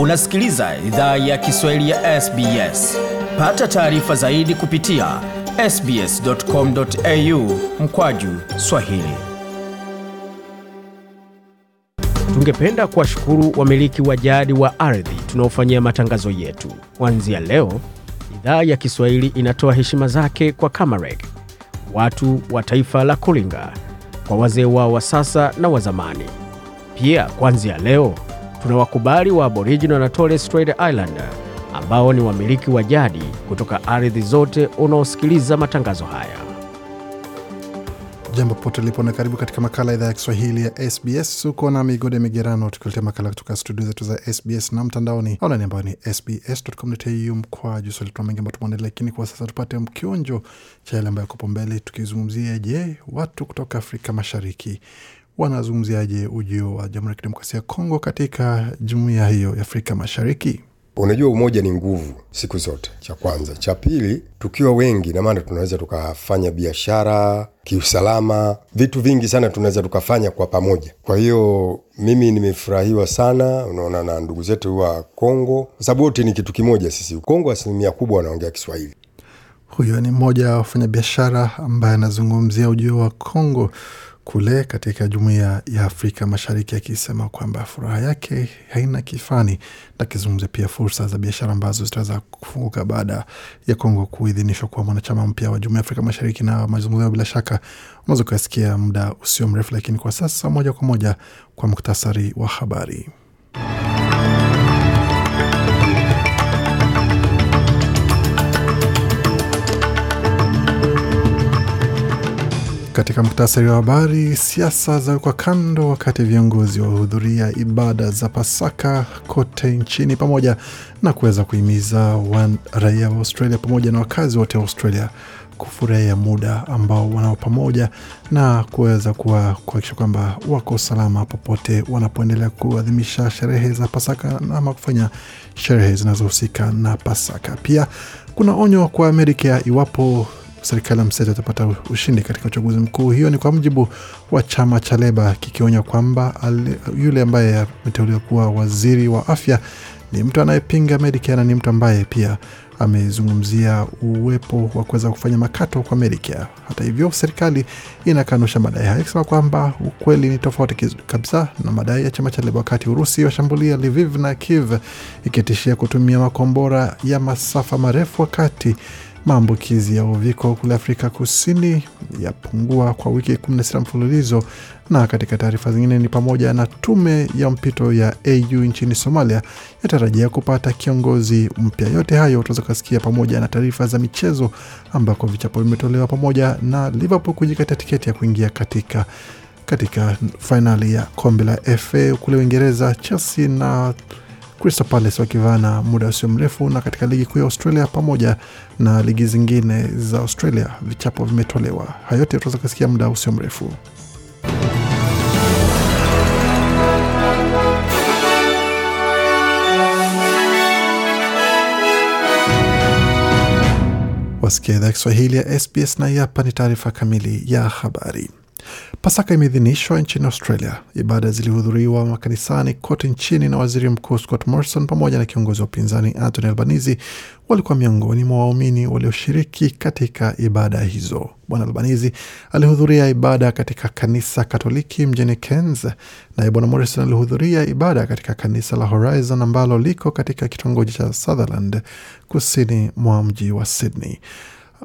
Unasikiliza idhaa ya Kiswahili ya SBS. Pata taarifa zaidi kupitia sbs.com.au mkwaju swahili. Tungependa kuwashukuru wamiliki wa jadi wa ardhi tunaofanyia matangazo yetu. Kuanzia leo, idhaa ya Kiswahili inatoa heshima zake kwa Kamareg, watu wa taifa la Kulinga, kwa wazee wao wa sasa na wa zamani. Pia kuanzia leo tuna wakubali wa Aboriginal na Torres Strait Islander ambao ni wamiliki wa jadi kutoka ardhi zote unaosikiliza matangazo haya. Jambo popote ulipo na karibu katika makala idhaa ya Kiswahili ya SBS. Uko na Migode Migerano tukiletea makala kutoka studio zetu za SBS na mtandaoni online ambayo ni sbs.com.au mkwa juu swali tuna mengi ambayo tumeandalia, lakini kwa sasa tupate mkionjo cha yale ambayo yakopo mbele, tukizungumzia je, watu kutoka Afrika Mashariki wanazungumziaje ujio wa Jamhuri ya Kidemokrasia ya Kongo katika jumuiya hiyo ya Afrika Mashariki? Unajua, umoja ni nguvu siku zote, cha kwanza. Cha pili, tukiwa wengi, na maana tunaweza tukafanya biashara, kiusalama, vitu vingi sana tunaweza tukafanya kwa pamoja. Kwa hiyo mimi nimefurahiwa sana, unaona, na ndugu zetu wa Kongo, kwa sababu wote ni kitu kimoja. Sisi Kongo asilimia kubwa wanaongea Kiswahili. Huyo ni mmoja wa wafanyabiashara ambaye anazungumzia ujio wa Kongo kule katika jumuiya ya Afrika Mashariki akisema kwamba furaha yake haina kifani, na akizungumzia pia fursa za biashara ambazo zitaweza kufunguka baada ya Kongo kuidhinishwa kuwa mwanachama mpya wa jumuiya ya Afrika Mashariki. Na mazungumzo bila shaka unaweza kuyasikia muda usio mrefu, lakini kwa sasa moja kwa moja kwa muktasari wa habari. Katika muktasari wa habari, siasa zawekwa kando wakati viongozi wahudhuria ibada za Pasaka kote nchini, pamoja na kuweza kuhimiza raia wa Australia pamoja na wakazi wote wa Australia kufurahia muda ambao wanao pamoja na kuweza kuhakikisha kwamba wako salama popote wanapoendelea kuadhimisha sherehe za Pasaka ama kufanya sherehe zinazohusika na Pasaka. Pia kuna onyo kwa Amerika iwapo serikali ya mseto itapata ushindi katika uchaguzi mkuu. Hiyo ni kwa mujibu wa chama cha Leba kikionya kwamba yule ambaye ameteuliwa kuwa waziri wa afya ni mtu anayepinga Medicare na ni mtu ambaye pia amezungumzia uwepo wa kuweza kufanya makato kwa Medicare. Hata hivyo, serikali inakanusha madai hayo ikisema kwamba ukweli ni tofauti kabisa na madai ya chama cha Leba, wakati Urusi washambulia Lviv na Kiev ikitishia kutumia makombora ya masafa marefu wakati maambukizi ya uviko kule Afrika Kusini yapungua kwa wiki 16 mfululizo. Na katika taarifa zingine ni pamoja na tume ya mpito ya AU nchini Somalia yatarajia kupata kiongozi mpya. Yote hayo utaweza kusikia pamoja na taarifa za michezo ambako vichapo vimetolewa pamoja na Liverpool kujikatia tiketi ya kuingia katika katika fainali ya kombe la FA kule Uingereza, Chelsea na Crystal Palace wakivana muda usio mrefu. Na katika ligi kuu ya Australia pamoja na ligi zingine za Australia vichapo vimetolewa. Hayo yote tunaweza kusikia muda usio mrefu. Wasikia idhaa Kiswahili ya SBS na hii hapa ni taarifa kamili ya habari. Pasaka imeidhinishwa nchini Australia. Ibada zilihudhuriwa makanisani kote nchini na waziri mkuu Scott Morrison pamoja na kiongozi wa upinzani Anthony Albanese walikuwa miongoni mwa waumini walioshiriki katika ibada hizo. Bwana Albanese alihudhuria ibada katika kanisa Katoliki mjini Cairns, naye Bwana Morrison alihudhuria ibada katika kanisa la Horizon ambalo liko katika kitongoji cha Sutherland kusini mwa mji wa Sydney.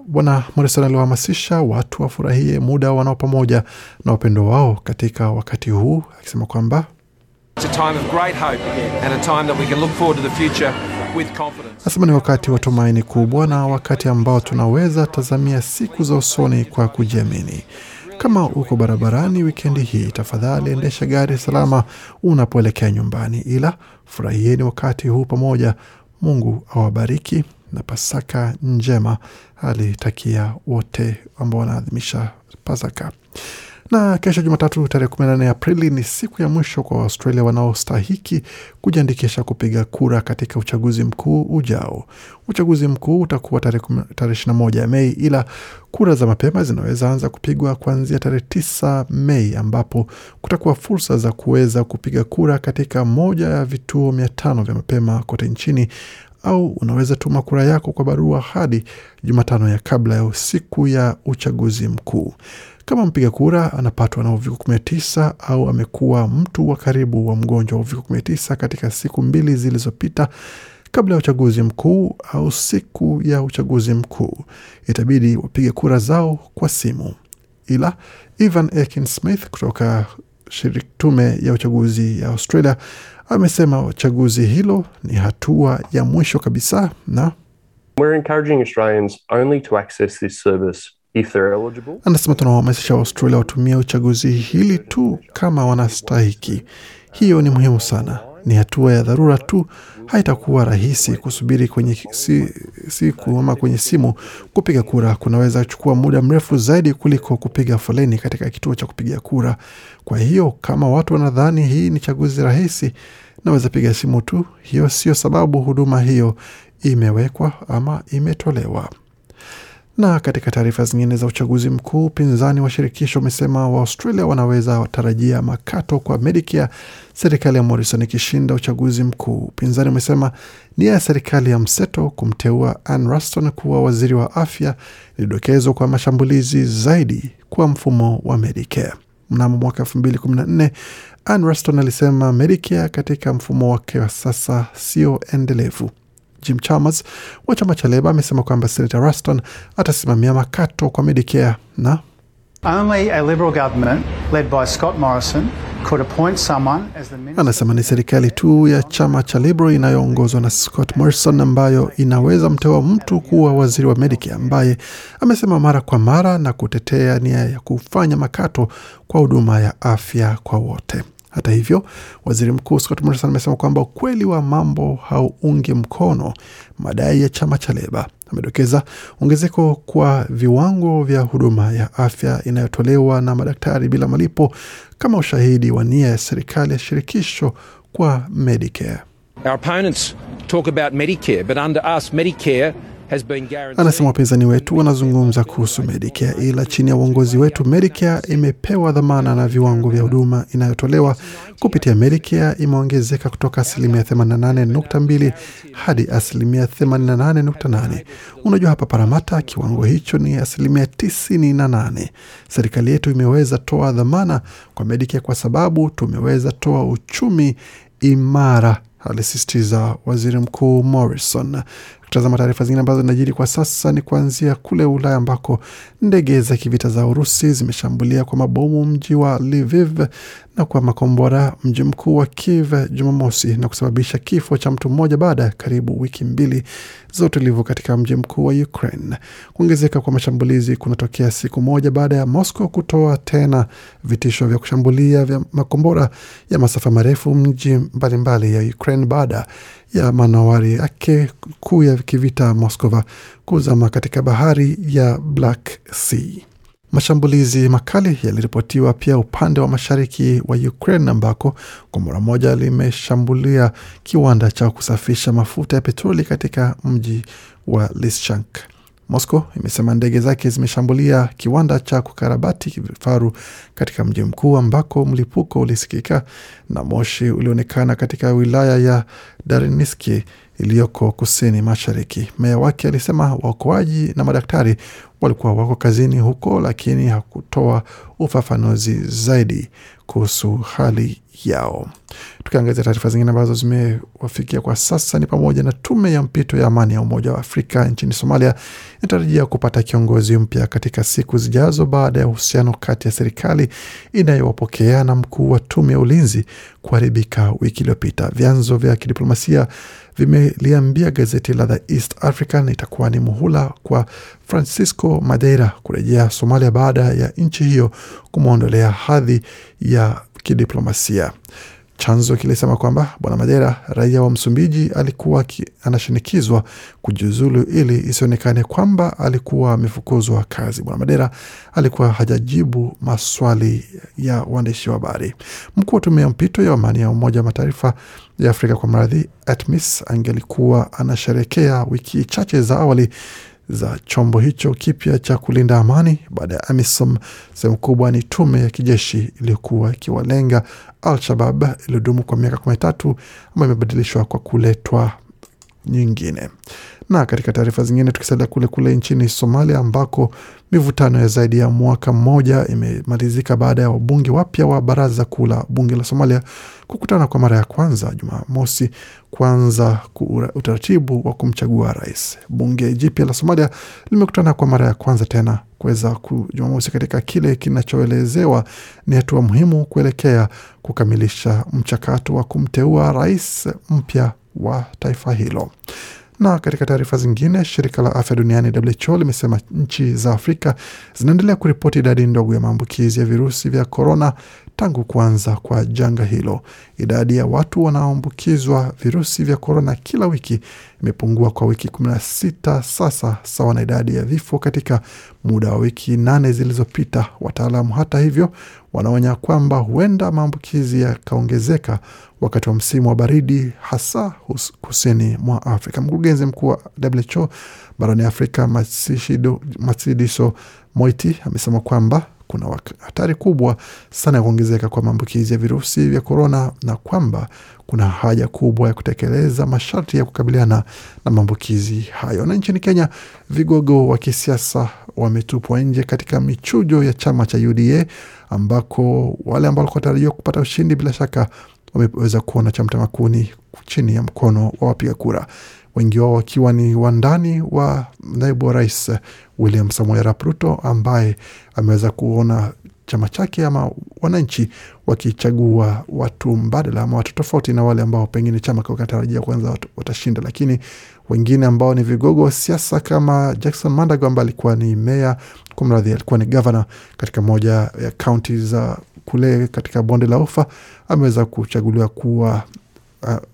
Bwana Morrison aliwahamasisha watu wafurahie muda wanao pamoja na wapendo wao katika wakati huu, akisema kwamba nasema ni wakati wa tumaini kubwa na wakati ambao tunaweza tazamia siku za usoni kwa kujiamini. Kama uko barabarani wikendi hii, tafadhali endesha gari salama unapoelekea nyumbani, ila furahieni wakati huu pamoja. Mungu awabariki na Pasaka njema alitakia wote ambao wanaadhimisha Pasaka. Na kesho Jumatatu tarehe 1aprili ni siku ya mwisho kwa Waustralia wanaostahiki kujiandikisha kupiga kura katika uchaguzi mkuu ujao. Uchaguzi mkuu utakuwa tarehe 21 Mei, ila kura za mapema zinaweza anza kupigwa kuanzia tarehe 9 Mei, ambapo kutakuwa fursa za kuweza kupiga kura katika moja ya vituo mia vya mapema kote nchini au unaweza tuma kura yako kwa barua hadi Jumatano ya kabla ya siku ya uchaguzi mkuu. Kama mpiga kura anapatwa na uviko 19 au amekuwa mtu wa karibu wa mgonjwa wa uviko 19 katika siku mbili zilizopita kabla ya uchaguzi mkuu au siku ya uchaguzi mkuu, itabidi wapige kura zao kwa simu. Ila Evan Akin Smith kutoka tume ya uchaguzi ya Australia amesema chaguzi hilo ni hatua ya mwisho kabisa na We're encouraging Australians only to access this service if they're eligible. anasema tunawahamasisha Waustralia watumie uchaguzi hili tu kama wanastahiki. Hiyo ni muhimu sana, ni hatua ya dharura tu. Haitakuwa rahisi kusubiri kwenye si, siku ama kwenye simu kupiga kura. Kunaweza kuchukua muda mrefu zaidi kuliko kupiga foleni katika kituo cha kupiga kura. Kwa hiyo kama watu wanadhani hii ni chaguzi rahisi, naweza piga simu tu. Hiyo sio sababu huduma hiyo imewekwa ama imetolewa. Na katika taarifa zingine za uchaguzi mkuu, upinzani wa shirikisho umesema Waaustralia wanaweza watarajia makato kwa Medicare, serikali ya Morrison ikishinda uchaguzi mkuu. Upinzani umesema nia ya serikali ya mseto kumteua Ann Ruston kuwa waziri wa afya ilidokezwa kwa mashambulizi zaidi kwa mfumo wa Medicare. Mnamo mwaka 2014 Ann Ruston alisema Medicare katika mfumo wake wa sasa sio endelevu. Jim Chalmers wa chama cha Leba amesema kwamba Senator Ruston atasimamia makato kwa Medicare na Only a Liberal government led by Scott Morrison could appoint someone as the Minister. anasema ni serikali tu ya chama cha Liberal inayoongozwa na Scott Morrison ambayo inaweza mteua mtu kuwa waziri wa Medicare, ambaye amesema mara kwa mara na kutetea nia ya kufanya makato kwa huduma ya afya kwa wote. Hata hivyo, waziri mkuu Scott Morrison amesema kwamba ukweli wa mambo hauungi mkono madai ya chama cha Leba. Amedokeza ongezeko kwa viwango vya huduma ya afya inayotolewa na madaktari bila malipo kama ushahidi wa nia ya serikali ya shirikisho kwa Medicare. Our opponents talk about Medicare, but under us, Medicare. Anasema wapinzani wetu wanazungumza kuhusu Medicare, ila chini ya uongozi wetu Medicare imepewa dhamana na viwango vya huduma inayotolewa kupitia Medicare imeongezeka kutoka asilimia 88.2 hadi asilimia 88.8. Unajua hapa Paramata, kiwango hicho ni asilimia 98. Serikali yetu imeweza toa dhamana kwa Medicare kwa sababu tumeweza toa uchumi imara alisisitiza waziri mkuu Morrison. Kutazama taarifa zingine ambazo zinajiri kwa sasa ni kuanzia kule Ulaya ambako ndege za kivita za Urusi zimeshambulia kwa mabomu mji wa Lviv na kwa makombora mji mkuu wa Kiev Jumamosi na kusababisha kifo cha mtu mmoja baada ya karibu wiki mbili za utulivu katika mji mkuu wa Ukraine. Kuongezeka kwa mashambulizi kunatokea siku moja baada ya Moscow kutoa tena vitisho vya kushambulia vya makombora ya masafa marefu mji mbalimbali ya Ukraine baada ya manowari yake kuu ya kivita Moskova kuzama katika bahari ya Black Sea. Mashambulizi makali yaliripotiwa pia upande wa mashariki wa Ukraine ambako kombora moja limeshambulia kiwanda cha kusafisha mafuta ya petroli katika mji wa Lysychansk. Moscow imesema ndege zake zimeshambulia kiwanda cha kukarabati vifaru katika mji mkuu ambako mlipuko ulisikika na moshi ulionekana katika wilaya ya Dareniski iliyoko kusini mashariki. Meya wake alisema waokoaji na madaktari walikuwa wako kazini huko, lakini hakutoa ufafanuzi zaidi kuhusu hali yao. Tukiangazia taarifa zingine ambazo zimewafikia kwa sasa ni pamoja na tume ya mpito ya amani ya Umoja wa Afrika nchini Somalia inatarajia kupata kiongozi mpya katika siku zijazo baada ya uhusiano kati ya serikali inayowapokea na mkuu wa tume ya ulinzi kuharibika wiki iliyopita. Vyanzo vya kidiplomasia vimeliambia gazeti la The East African itakuwa ni muhula kwa Francisco Madeira kurejea Somalia baada ya nchi hiyo kumwondolea hadhi ya kidiplomasia. Chanzo kilisema kwamba bwana Madera, raia wa Msumbiji, alikuwa ki, anashinikizwa kujiuzulu ili isionekane kwamba alikuwa amefukuzwa kazi. Bwana Madera alikuwa hajajibu maswali ya waandishi wa habari. Mkuu wa tume ya mpito ya amani ya Umoja wa Mataifa ya Afrika kwa mradhi ATMIS angelikuwa anasherekea wiki chache za awali za chombo hicho kipya cha kulinda amani baada ya AMISOM. Sehemu kubwa ni tume ya kijeshi iliyokuwa ikiwalenga Al-Shabab iliyodumu kwa miaka kumi na tatu ambayo imebadilishwa kwa kuletwa nyingine. Na katika taarifa zingine, tukisalia kule kule nchini Somalia ambako mivutano ya zaidi ya mwaka mmoja imemalizika baada ya wabunge wapya wa baraza kuu la bunge la Somalia kukutana kwa mara ya kwanza Jumamosi kuanza utaratibu wa kumchagua rais. Bunge jipya la Somalia limekutana kwa mara ya kwanza tena kuweza Jumamosi katika kile kinachoelezewa ni hatua muhimu kuelekea kukamilisha mchakato wa kumteua rais mpya wa taifa hilo. Na katika taarifa zingine, shirika la afya duniani WHO limesema nchi za Afrika zinaendelea kuripoti idadi ndogo ya maambukizi ya virusi vya korona tangu kuanza kwa janga hilo. Idadi ya watu wanaoambukizwa virusi vya korona kila wiki imepungua kwa wiki 16 sasa, sawa na idadi ya vifo katika muda wa wiki nane zilizopita. Wataalamu hata hivyo wanaonya kwamba huenda maambukizi yakaongezeka wakati wa msimu wa baridi, hasa kusini mwa Afrika. Mkurugenzi mkuu wa WHO barani Afrika Matshidiso Moiti amesema kwamba kuna hatari kubwa sana ya kuongezeka kwa maambukizi ya virusi vya korona na kwamba kuna haja kubwa ya kutekeleza masharti ya kukabiliana na maambukizi hayo. Na nchini Kenya, vigogo wa kisiasa wametupwa nje katika michujo ya chama cha UDA ambako wale ambao walikuwa wanatarajiwa kupata ushindi bila shaka wameweza kuona cha mtamakuni chini ya mkono wa wapiga kura, wengi wao wakiwa ni wandani wa naibu wa rais William Samoei Arap Ruto ambaye ameweza kuona chama chake ama wananchi wakichagua watu mbadala ama watu tofauti na wale ambao pengine chama kinatarajia kwanza watashinda, lakini wengine ambao ni vigogo wa siasa kama Jackson Mandago ambaye alikuwa ni meya, kumradhi, alikuwa ni gavana katika moja ya kaunti za kule katika bonde la Ufa, ameweza kuchaguliwa kuwa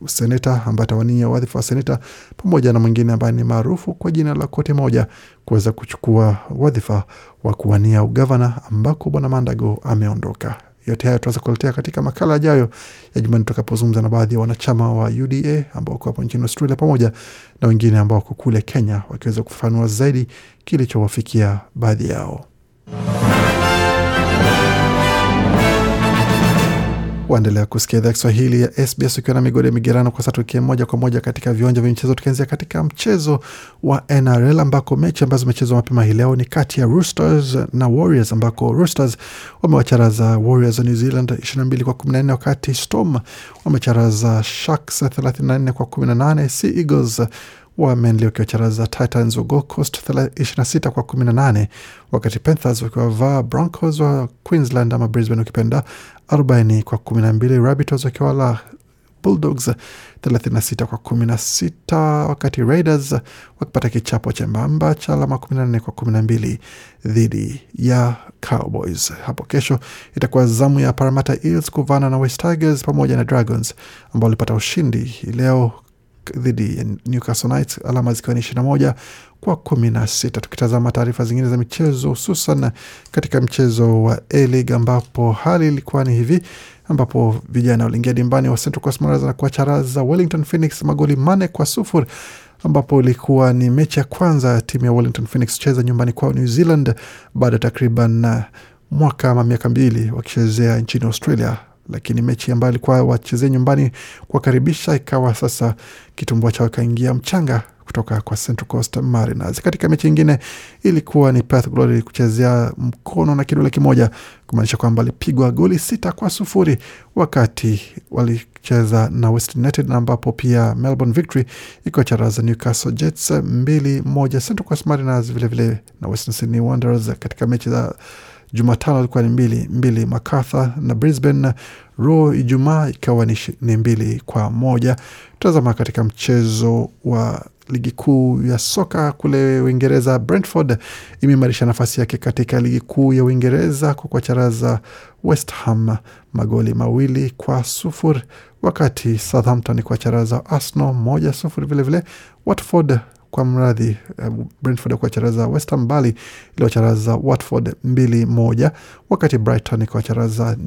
uh, seneta ambaye atawania wadhifa wa seneta pamoja na mwingine ambaye ni maarufu kwa jina la Kote moja kuweza kuchukua wadhifa wa kuwania ugavana ambako bwana Mandago ameondoka. Yote hayo tunaweza kuletea katika makala ajayo ya jumani tutakapozungumza na baadhi ya wanachama wa UDA ambao wako hapo nchini Australia pamoja na wengine ambao wako kule Kenya wakiweza kufafanua zaidi kilichowafikia baadhi yao. Waendelea kusikia idhaa Kiswahili ya SBS ukiwa na migodi ya migerano. Kwa sasa tukie moja kwa moja katika viwanja vya michezo, tukianzia katika mchezo wa NRL ambako mechi ambazo zimechezwa mapema hii leo ni kati ya Roosters na Warriors, ambako Roosters wamewacharaza Warriors wa New Zealand 22 kwa 14, wakati Storm wamecharaza Sharks 34 kwa 18. Sea Eagles wameendelea wakiwacharaza Titans wa Gold Coast 26 kwa 18, wakati Panthers wakiwavaa Broncos wa Queensland ama Brisbane ukipenda 40 kwa 12, Rabbitohs wakiwala Bulldogs 36 kwa 16, wakati Raiders wakipata kichapo chembamba cha alama 14 kwa 12 dhidi ya Cowboys. Hapo kesho itakuwa zamu ya Parramatta Eels kuvana na West Tigers pamoja na Dragons ambao walipata ushindi leo dhidi ya Newcastle Knights, alama zikiwa ni ishirini na moja kwa kumi na sita. Tukitazama taarifa zingine za michezo, hususan katika mchezo wa A-League ambapo hali ilikuwa ni hivi ambapo vijana waliingia dimbani wa Central Coast Mariners na kuwacharaza Wellington Phoenix magoli manne kwa sufuri ambapo ilikuwa ni mechi ya kwanza timu ya Wellington Phoenix cheza nyumbani kwao New Zealand baada ya takriban mwaka ama miaka mbili wakichezea nchini Australia lakini mechi ambayo ilikuwa wachezee nyumbani kuwakaribisha ikawa sasa kitumbua chao ikaingia mchanga kutoka kwa Central Coast Mariners. Katika mechi ingine ilikuwa ni Perth Glory kuchezea mkono na kidole kimoja, kumaanisha kwamba alipigwa goli sita kwa sufuri wakati walicheza na West United, ambapo pia Melbourne Victory iko charaza Newcastle Jets mbili moja. Central Coast Mariners vilevile vile na Western Sydney Wanderers katika mechi za Jumatano ilikuwa ni mbili mbili. Macarthur na Brisbane Roar Ijumaa ikawa ni, ni mbili kwa moja. Tazama katika mchezo wa ligi kuu ya soka kule Uingereza, Brentford imeimarisha nafasi yake katika ligi kuu ya Uingereza kwa kuwacharaza West Ham magoli mawili kwa sufuri, wakati Southampton kuwacharaza Arsenal moja sufuri. Vilevile Watford kwa mradhi uh, Brentford kuwacharaza West Ham bali iliwacharaza Watford mbili moja, wakati Brighton ikawacharaza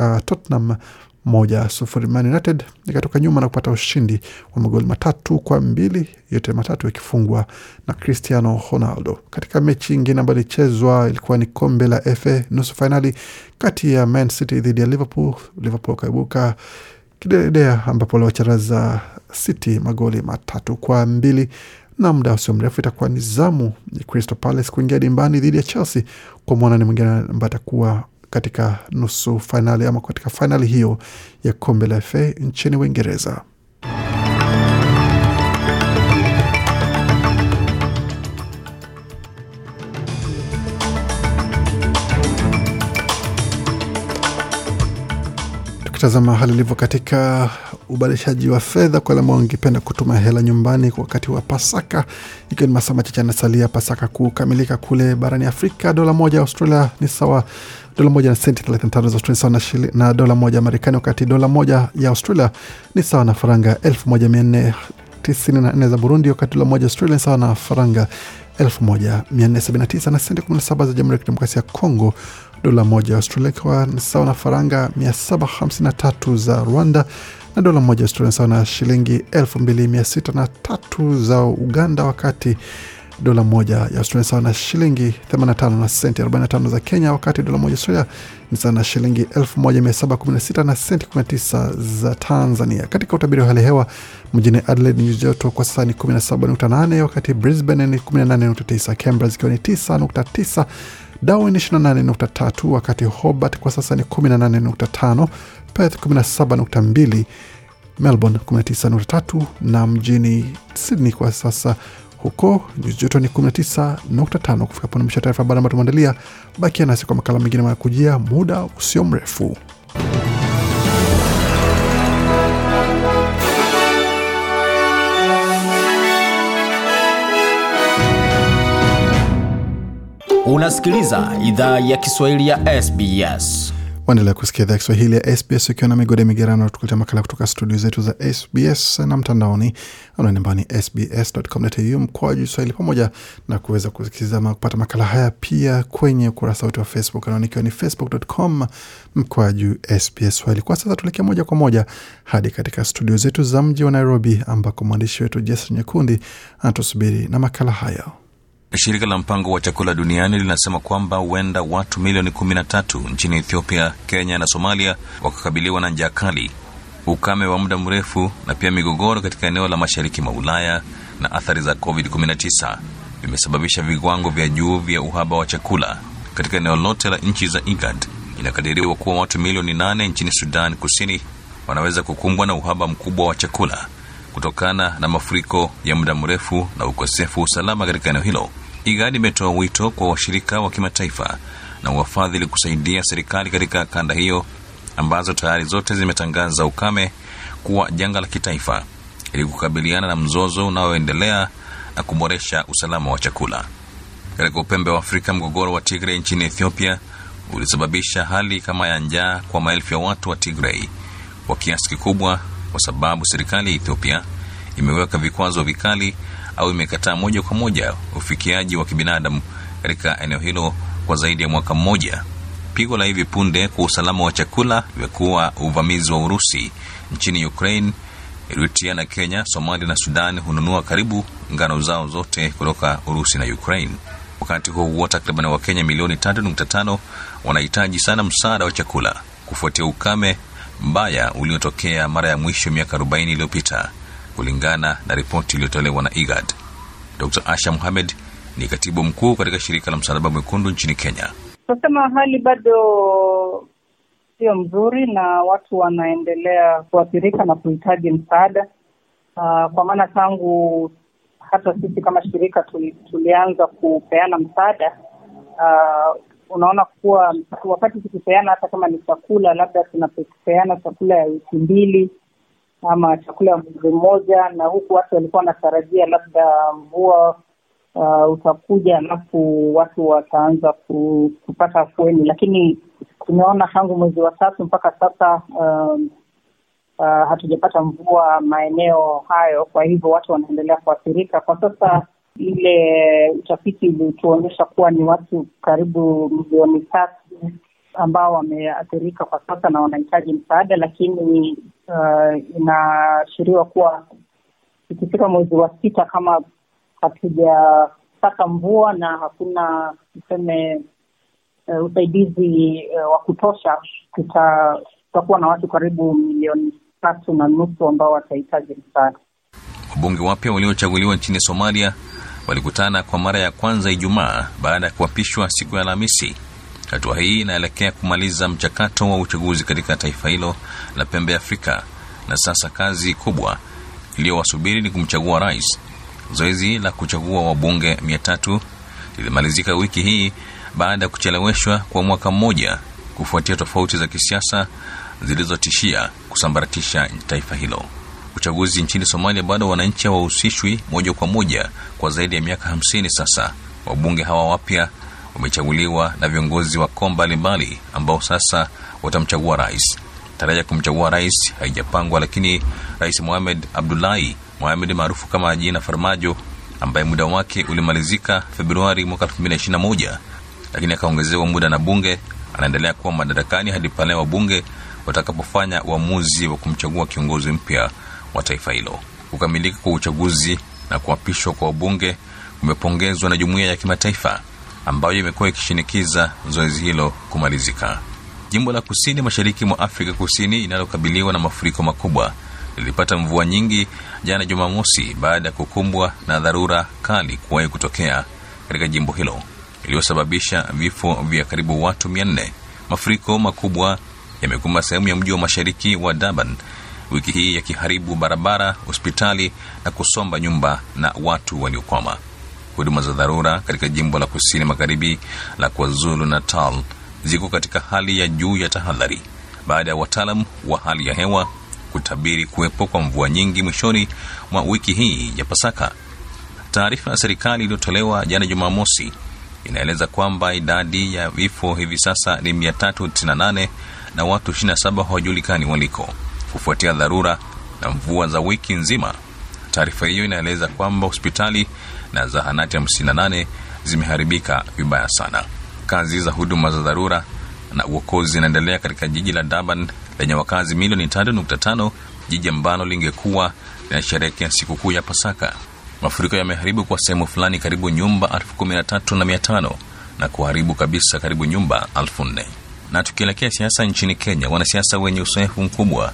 uh, Tottenham moja sufuri. Man United ikatoka nyuma na kupata ushindi wa magoli matatu kwa mbili, yote matatu yakifungwa na Cristiano Ronaldo. Katika mechi ingine ambayo ilichezwa ilikuwa ni kombe la FA nusu fainali kati ya Man City dhidi ya Liverpool. Liverpool wakaibuka kidedea ambapo waliwacharaza City magoli matatu kwa mbili na muda usio mrefu itakuwa ni zamu ya Crystal Palace kuingia dimbani dhidi ya Chelsea kwa mwanani mwingine ambaye atakuwa katika nusu fainali ama katika fainali hiyo ya kombe la FA nchini Uingereza. Tukitazama hali ilivyo katika ubadilishaji wa fedha kwa wale wangependa kutuma hela nyumbani kwa wakati wa Pasaka, ikiwa ni masaa machache yanasalia Pasaka kukamilika kule barani Afrika. Dola moja ya Australia ni sawa dola moja na senti 35 za sawa na, shili, na dola moja Marekani, wakati dola moja ya Australia ni sawa na faranga 1494 za Burundi, wakati dola moja Australia ni sawa na faranga 1479 na senti 17 za Jamhuri ya Kidemokrasia ya Kongo. Dola moja ya Australia ikiwa ni sawa na faranga 753 za Rwanda na dola moja Australia sawa na shilingi 2603 za Uganda, wakati dola moja ya Australia sawa na shilingi 85 na senti 45 za Kenya, wakati dola moja Australia ni sawa na shilingi 1716 na senti 19 za Tanzania. Katika utabiri wa hali ya hewa mjini Adelaide nyuzi joto kwa sasa ni 17.8, wakati Brisbane ni 18.9, Canberra zikiwa ni 9.9 Darwin 28.3, wakati Hobart kwa sasa ni 18.5, Perth 17.2, Melbourne 19.3 na mjini Sydney kwa sasa huko nyuzi joto ni 19.5. Kufika pone mwisho taarifa habari ambayo tumeandalia. Bakia nasi kwa makala mengine manakujia muda usio mrefu. Unasikiliza idhaa ya Kiswahili ya SBS. Waendelea kusikia idhaa Kiswahili ya SBS ukiwa na migode migerano, tukuletea makala kutoka studio zetu za SBS na mtandaoni anaonembani sbs.com.au mkoaju Swahili, pamoja na kuweza kusikiliza kupata makala haya pia kwenye ukurasa wetu wa Facebook anaonikiwa ni facebook.com mkoaju SBS Swahili. Kwa sasa tuelekea moja kwa moja hadi katika studio zetu za mji wa Nairobi, ambako mwandishi wetu Jason Nyekundi anatusubiri na makala haya. Shirika la mpango wa chakula duniani linasema kwamba huenda watu milioni kumi na tatu nchini Ethiopia, Kenya na Somalia wakakabiliwa na njaa kali, ukame wa muda mrefu na pia migogoro katika eneo la mashariki mwa Ulaya na athari za COVID-19 vimesababisha viwango vya juu vya uhaba wa chakula katika eneo lote la nchi za IGAD. Inakadiriwa kuwa watu milioni nane nchini Sudan Kusini wanaweza kukumbwa na uhaba mkubwa wa chakula kutokana na mafuriko ya muda mrefu na ukosefu wa usalama katika eneo hilo. IGAD imetoa wito kwa washirika wa kimataifa na wafadhili kusaidia serikali katika kanda hiyo ambazo tayari zote zimetangaza ukame kuwa janga la kitaifa ili kukabiliana na mzozo unaoendelea na kuboresha usalama wa chakula. Katika upembe wa Afrika, mgogoro wa Tigray nchini Ethiopia ulisababisha hali kama ya njaa kwa maelfu ya watu wa Tigray kwa kiasi kikubwa kwa sababu serikali ya Ethiopia imeweka vikwazo vikali au imekataa moja kwa moja ufikiaji wa kibinadamu katika eneo hilo kwa zaidi ya mwaka mmoja. Pigo la hivi punde kwa usalama wa chakula limekuwa uvamizi wa Urusi nchini Ukraine. Eritrea na Kenya, Somalia na Sudan hununua karibu ngano zao zote kutoka Urusi na Ukraine. Wakati huo huo, takriban Wakenya milioni 3.5 wanahitaji sana msaada wa chakula kufuatia ukame mbaya uliotokea mara ya mwisho miaka 40 iliyopita kulingana na ripoti iliyotolewa na IGAD. Dr Asha muhamed ni katibu mkuu katika shirika la Msalaba Mwekundu nchini Kenya. Tunasema hali bado sio mzuri na watu wanaendelea kuathirika na kuhitaji msaada. Uh, kwa maana tangu hata sisi kama shirika tuli, tulianza kupeana msaada uh, unaona kuwa wakati tukipeana hata kama ni chakula, labda tunapeana chakula ya wiki mbili ama chakula ya mwezi mmoja, na huku watu walikuwa wanatarajia labda mvua uh, utakuja alafu watu wataanza kupata afueni, lakini tumeona tangu mwezi wa tatu mpaka sasa um, uh, hatujapata mvua maeneo hayo, kwa hivyo watu wanaendelea kuathirika. Kwa sasa ile utafiti ulituonyesha kuwa ni watu karibu milioni tatu ambao wameathirika kwa sasa na wanahitaji msaada, lakini uh, inaashiriwa kuwa ikifika mwezi wa sita kama hatujapata mvua na hakuna tuseme uh, usaidizi uh, wa kutosha, tuta- tutakuwa na watu karibu milioni tatu na nusu ambao watahitaji msaada. Wabunge wapya waliochaguliwa nchini Somalia walikutana kwa mara ya kwanza Ijumaa baada ya kuapishwa siku ya Alhamisi. Hatua hii inaelekea kumaliza mchakato wa uchaguzi katika taifa hilo la pembe Afrika, na sasa kazi kubwa iliyowasubiri ni kumchagua rais. Zoezi la kuchagua wabunge mia tatu lilimalizika wiki hii baada ya kucheleweshwa kwa mwaka mmoja kufuatia tofauti za kisiasa zilizotishia kusambaratisha taifa hilo. Uchaguzi nchini Somalia bado wananchi hawahusishwi moja kwa moja kwa zaidi ya miaka hamsini sasa. Wabunge hawa wapya wamechaguliwa na viongozi wa koo mbalimbali ambao sasa watamchagua rais. Tarehe ya kumchagua rais haijapangwa, lakini Rais Mohamed Abdullahi Mohamed maarufu kama jina Farmajo, ambaye muda wake ulimalizika Februari mwaka 2021 lakini akaongezewa muda na bunge, anaendelea kuwa madarakani hadi pale wabunge watakapofanya uamuzi wa kumchagua kiongozi mpya wa taifa hilo. Kukamilika kwa uchaguzi na kuapishwa kwa wabunge kumepongezwa na jumuiya ya kimataifa ambayo imekuwa ikishinikiza zoezi hilo kumalizika. Jimbo la kusini mashariki mwa Afrika Kusini linalokabiliwa na mafuriko makubwa lilipata mvua nyingi jana Jumamosi baada ya kukumbwa na dharura kali kuwahi kutokea katika jimbo hilo iliyosababisha vifo vya karibu watu mia nne. Mafuriko makubwa yamekumba sehemu ya mji wa mashariki wa Durban wiki hii yakiharibu barabara, hospitali na kusomba nyumba na watu waliokwama. Huduma za dharura katika jimbo la kusini magharibi la KwaZulu Natal ziko katika hali ya juu ya tahadhari baada ya wataalam wa hali ya hewa kutabiri kuwepo kwa mvua nyingi mwishoni mwa wiki hii ya Pasaka. Taarifa ya serikali iliyotolewa jana Jumamosi inaeleza kwamba idadi ya vifo hivi sasa ni 398 na watu 27 hawajulikani waliko kufuatia dharura na mvua za wiki nzima. Taarifa hiyo inaeleza kwamba hospitali na zahanati 58 zimeharibika vibaya sana. Kazi za huduma za dharura na uokozi zinaendelea katika jiji la Durban lenye wakazi milioni 3.5, jiji ambalo lingekuwa linasherehekea sikukuu ya Pasaka. Mafuriko yameharibu kwa sehemu fulani karibu nyumba elfu kumi na na kuharibu kabisa karibu nyumba elfu. Na tukielekea siasa nchini Kenya, wanasiasa wenye uzoefu mkubwa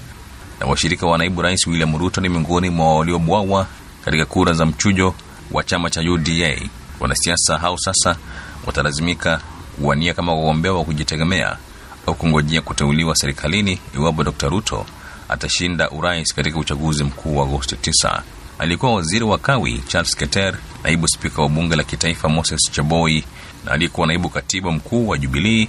na washirika wa naibu rais William Ruto ni miongoni mwa waliobwawa katika kura za mchujo wa chama cha UDA. Wanasiasa hao sasa watalazimika kuwania kama wagombea wa kujitegemea au kungojea kuteuliwa serikalini iwapo Dr. Ruto atashinda urais katika uchaguzi mkuu wa Agosti 9. aliyekuwa waziri wa kawi Charles Keter, naibu spika wa bunge la kitaifa Moses Chaboi na aliyekuwa naibu katibu mkuu wa Jubilii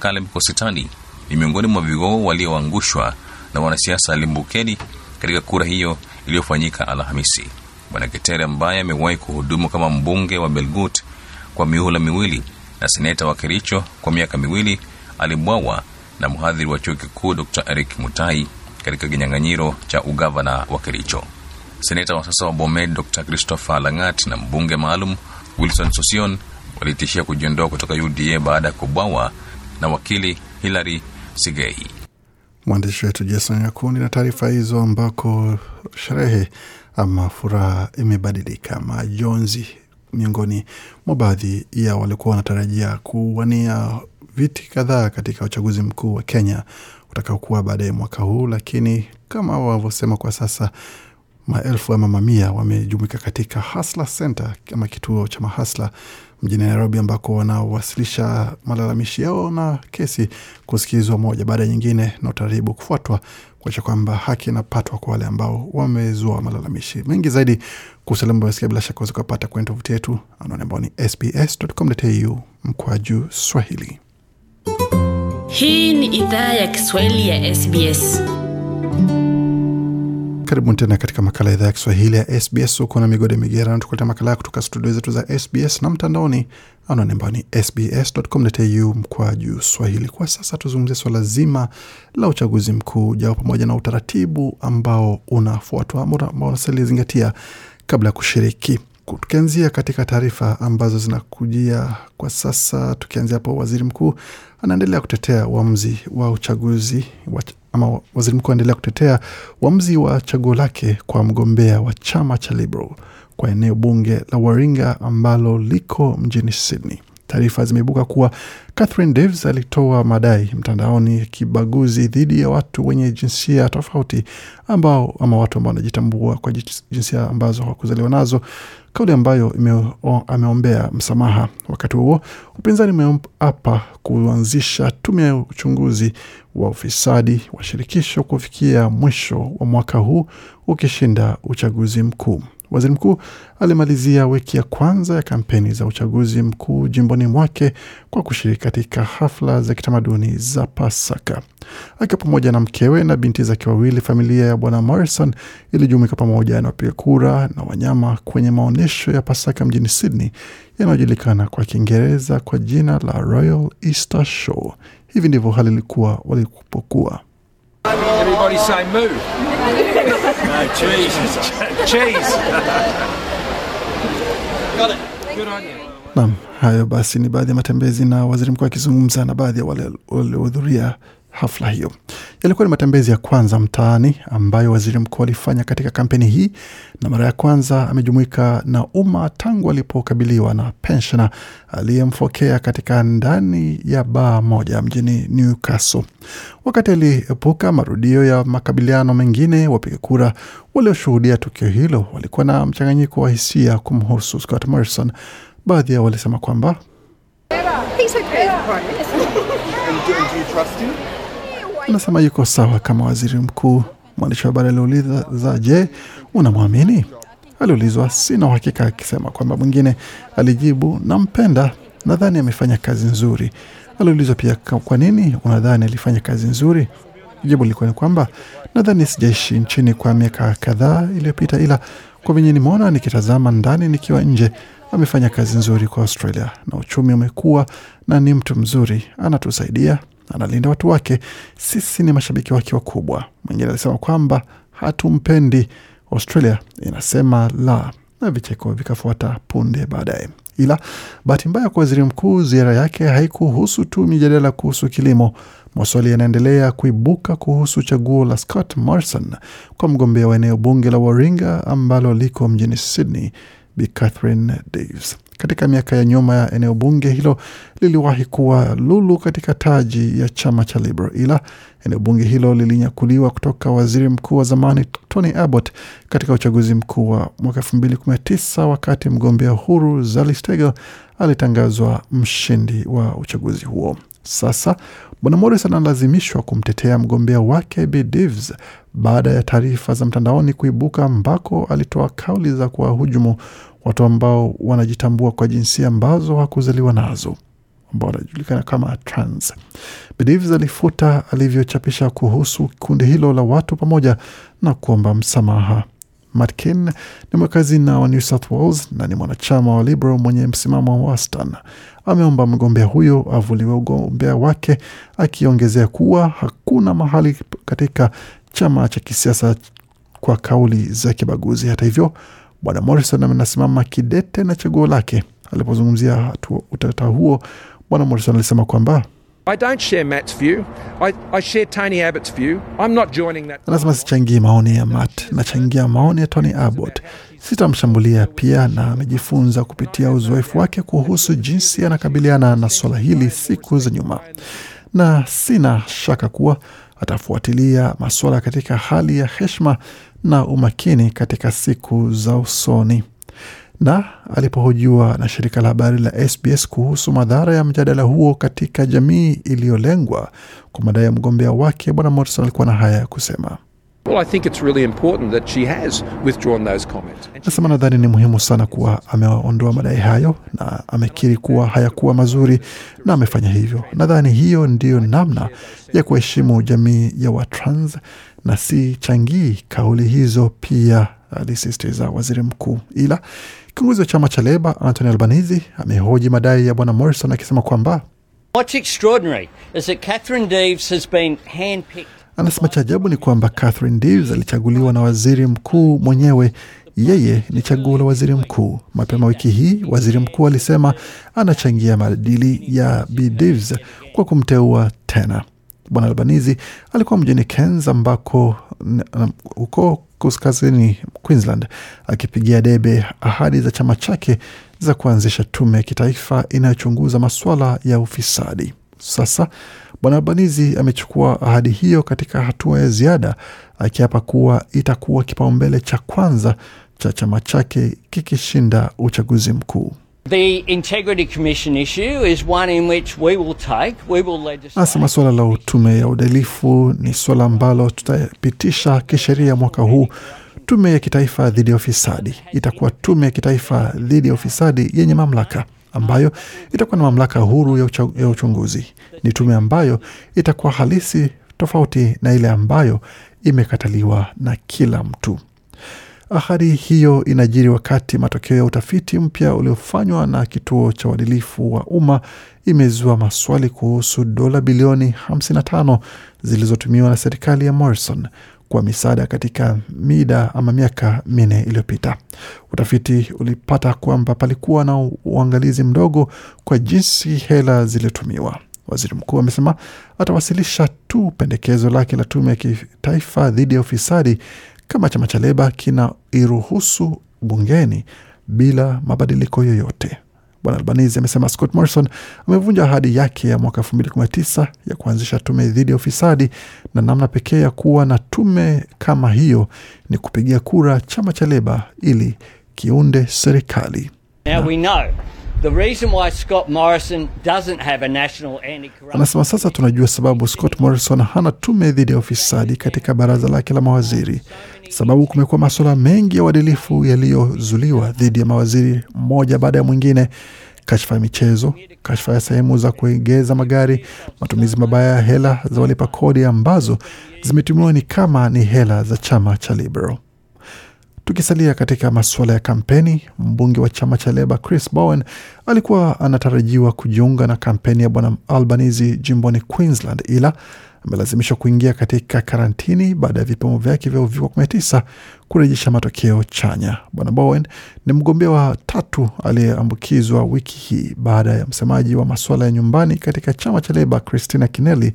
Caleb Kositani ni miongoni mwa vigogo walioangushwa na wanasiasa limbukeni katika kura hiyo iliyofanyika Alhamisi. Bwana Ketere ambaye amewahi kuhudumu kama mbunge wa Belgut kwa mihula miwili na seneta wa Kericho kwa miaka miwili alibwawa na mhadhiri wa chuo kikuu Dr. Eric Mutai katika kinyang'anyiro cha ugavana wa Kericho. Seneta wa sasa wa Bomet Dr. Christopher Langat na mbunge maalum Wilson Sosion walitishia kujiondoa kutoka UDA baada ya kubwawa na wakili Hilary Sigei. Mwandishi wetu Jason Nyakundi na taarifa hizo, ambako sherehe ama furaha imebadilika. Majonzi miongoni mwa baadhi ya walikuwa wanatarajia kuwania viti kadhaa katika uchaguzi mkuu wa Kenya utakaokuwa baadaye mwaka huu, lakini kama wanavyosema kwa sasa maelfu ama mamia wamejumuika katika Hasla Center ama kituo cha mahasla mjini Nairobi, ambako wanawasilisha malalamishi yao na kesi kusikizwa moja baada ya nyingine, na utaratibu kufuatwa kuacha kwamba haki inapatwa kwa wale ambao wamezua malalamishi mengi zaidi. Kusalimasikia bila shaka waweza kupata kwenye tovuti yetu anaone ambao ni sbs.com.au mkwaju Swahili. Hii ni idhaa ya Kiswahili ya SBS. Karibuni tena katika makala ya idhaa ya Kiswahili ya SBS. Uko na migode migerano, tukuleta makala kutoka studio zetu za SBS na mtandaoni anwani ambayo ni sbs.com.au mkwa juu swahili. Kwa sasa tuzungumzia swala zima la uchaguzi mkuu ujao pamoja na utaratibu ambao unafuatwa ambao unastahili zingatia kabla ya kushiriki. Tukianzia katika taarifa ambazo zinakujia kwa sasa, tukianzia hapo, waziri mkuu anaendelea kutetea uamuzi wa uchaguzi wa, ama waziri mkuu aendelea kutetea uamuzi wa chaguo lake kwa mgombea wa chama cha Liberal kwa eneo bunge la Waringa ambalo liko mjini Sydney. Taarifa zimeibuka kuwa Catherine Davis alitoa madai mtandaoni ya kibaguzi dhidi ya watu wenye jinsia tofauti ambao ama watu ambao wanajitambua kwa jinsia ambazo hawakuzaliwa nazo, kauli ambayo ameombea msamaha. Wakati huo upinzani umeapa kuanzisha tume ya uchunguzi wa ufisadi wa shirikisho kufikia mwisho wa mwaka huu ukishinda uchaguzi mkuu. Waziri mkuu alimalizia wiki ya kwanza ya kampeni za uchaguzi mkuu jimboni mwake kwa kushiriki katika hafla za kitamaduni za Pasaka akiwa pamoja na mkewe na binti zake wawili. Familia ya bwana Morrison ilijumuika pamoja na wapiga kura na wanyama kwenye maonyesho ya Pasaka mjini Sydney yanayojulikana kwa Kiingereza kwa jina la Royal Easter Show. Hivi ndivyo hali ilikuwa walipokuwa Everybody say moo. no, cheese. cheese. Got it. Good on you. Naam, hayo basi ni baadhi ya matembezi na waziri mkuu akizungumza na baadhi ya wale waliohudhuria hafla hiyo. Yalikuwa ni matembezi ya kwanza mtaani ambayo waziri mkuu alifanya katika kampeni hii, na mara ya kwanza amejumuika na umma tangu alipokabiliwa na penshona aliyemfokea katika ndani ya baa moja mjini Newcastle. Wakati aliepuka marudio ya makabiliano mengine, wapiga kura walioshuhudia tukio hilo walikuwa na mchanganyiko wa hisia kumhusu Scott Morrison. Baadhi yao walisema kwamba anasema yuko sawa kama waziri mkuu. Mwandishi wa habari aliuliza, je, unamwamini? Aliulizwa, sina uhakika, akisema kwamba mwingine alijibu, nampenda, nadhani amefanya kazi nzuri. Aliulizwa pia, kwa nini unadhani alifanya kazi nzuri? Jibu lilikuwa ni kwamba nadhani sijaishi nchini kwa miaka kadhaa iliyopita, ila kwa venye nimeona nikitazama ndani nikiwa nje, amefanya kazi nzuri kwa Australia na uchumi umekuwa na ni mtu mzuri, anatusaidia, analinda watu wake, sisi ni mashabiki wake wakubwa. Mwingine alisema kwamba hatumpendi, Australia inasema la, na vicheko vikafuata punde baadaye. Ila bahati mbaya kwa waziri mkuu, ziara yake haikuhusu tu mijadala kuhusu kilimo. Maswali yanaendelea kuibuka kuhusu chaguo la Scott Morrison kwa mgombea wa eneo bunge la Waringa ambalo liko mjini Sydney, Bi Catherine Davis. Katika miaka ya nyuma ya eneo bunge hilo liliwahi kuwa lulu katika taji ya chama cha Liberal, ila eneo bunge hilo lilinyakuliwa kutoka waziri mkuu wa zamani Tony Abbott katika uchaguzi mkuu wa mwaka elfu mbili kumi na tisa wakati mgombea huru Zali Stegel alitangazwa mshindi wa uchaguzi huo. Sasa bwana Morrison analazimishwa kumtetea mgombea wake Bi Davis baada ya taarifa za mtandaoni kuibuka ambako alitoa kauli za kuwahujumu watu ambao wanajitambua kwa jinsia ambazo hakuzaliwa nazo ambao wanajulikana kama trans. Bidivs alifuta alivyochapisha kuhusu kundi hilo la watu pamoja na kuomba msamaha. Matkin ni ni mwakazina wa New South Wales na ni mwanachama wa Liberal mwenye msimamo wa wastani. Ameomba mgombea huyo avuliwe ugombea wake, akiongezea kuwa hakuna mahali katika chama cha kisiasa kwa kauli za kibaguzi. Hata hivyo, bwana Morrison anasimama kidete na chaguo lake. Alipozungumzia utata huo, bwana Morrison alisema kwamba I don't share Matt's view. I, I share Tony Abbott's view. I'm not joining that. Anasema sichangii maoni ya Matt, nachangia maoni ya Tony Abbott. Sitamshambulia pia, na amejifunza kupitia uzoefu wake kuhusu jinsi anakabiliana na swala hili siku za nyuma, na sina shaka kuwa atafuatilia masuala katika hali ya heshima na umakini katika siku za usoni. Na alipohojiwa na shirika la habari la SBS kuhusu madhara ya mjadala huo katika jamii iliyolengwa kwa madai ya mgombea wake, bwana Morrison alikuwa na haya ya kusema. Well, I think it's really important that she has withdrawn those comments. Nasema nadhani ni muhimu sana kuwa ameondoa madai hayo na amekiri kuwa hayakuwa mazuri na amefanya hivyo. Nadhani hiyo ndiyo namna ya kuheshimu jamii ya Watrans na si changii kauli hizo, pia alisisitiza waziri mkuu. Ila kiongozi wa chama cha Leba Anthony Albanese amehoji madai ya bwana Morrison akisema kwamba What's extraordinary is that Catherine Deves has been handpicked. Anasema cha ajabu ni kwamba Catherine Deves alichaguliwa na waziri mkuu mwenyewe. Yeye ni chaguo la waziri mkuu. Mapema wiki hii, waziri mkuu alisema anachangia maadili ya Bi Deves kwa kumteua tena. Bwana Albanizi alikuwa mjini Cairns ambako huko kaskazini Queensland akipigia debe ahadi za chama chake za kuanzisha tume ya kitaifa inayochunguza masuala ya ufisadi. Sasa Bwana Albanizi amechukua ahadi hiyo katika hatua ya ziada, akiapa kuwa itakuwa kipaumbele cha kwanza cha chama chake kikishinda uchaguzi mkuu. The Integrity Commission issue is one in which we will take, we will legislate. Anasema suala la tume ya udhalifu ni suala ambalo tutapitisha kisheria mwaka huu. Tume ya kitaifa dhidi ya ufisadi itakuwa tume ya kitaifa dhidi ya ufisadi yenye mamlaka ambayo itakuwa na mamlaka huru ya, ucha, ya uchunguzi. Ni tume ambayo itakuwa halisi, tofauti na ile ambayo imekataliwa na kila mtu. Ahadi hiyo inajiri wakati matokeo ya utafiti mpya uliofanywa na kituo cha uadilifu wa umma imezua maswali kuhusu dola bilioni 55 zilizotumiwa na serikali ya Morrison kwa misaada katika mida ama miaka minne iliyopita. Utafiti ulipata kwamba palikuwa na uangalizi mdogo kwa jinsi hela zilitumiwa. Waziri mkuu amesema atawasilisha tu pendekezo lake la tume ya kitaifa dhidi ya ufisadi kama chama cha Leba kinairuhusu bungeni bila mabadiliko yoyote. Bwana Albanese amesema Scott Morrison amevunja ahadi yake ya mwaka 2019 ya kuanzisha tume dhidi ya ufisadi, na namna pekee ya kuwa na tume kama hiyo ni kupigia kura chama cha Leba ili kiunde serikali. Now we know the reason why Scott Morrison doesn't have a national anti-corruption Anasema sasa tunajua sababu Scott Morrison hana tume dhidi ya ufisadi katika baraza lake la mawaziri, sababu kumekuwa masuala mengi ya uadilifu yaliyozuliwa dhidi ya mawaziri mmoja baada ya mwingine, kashfa ya michezo, kashfa ya sehemu za kuegeza magari, matumizi mabaya ya hela za walipa kodi ambazo zimetumiwa ni kama ni hela za chama cha Liberal. Tukisalia katika masuala ya kampeni, mbunge wa chama cha Leba Chris Bowen alikuwa anatarajiwa kujiunga na kampeni ya bwana Albanese jimboni Queensland, ila amelazimishwa kuingia katika karantini baada ya vipimo vyake vya uviko 19 kurejesha matokeo chanya. Bwana Bowen ni mgombea wa tatu aliyeambukizwa wiki hii baada ya msemaji wa masuala ya nyumbani katika chama cha Leba Christina Kinelli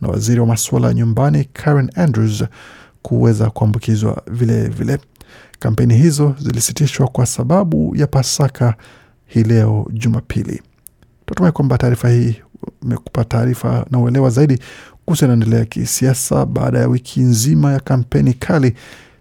na waziri wa masuala ya nyumbani Karen Andrews kuweza kuambukizwa vilevile vile. Kampeni hizo zilisitishwa kwa sababu ya Pasaka hii leo Jumapili. Tunatumai kwamba taarifa hii imekupa taarifa na uelewa zaidi kuhusu yanaendelea kisiasa baada ya wiki nzima ya kampeni kali,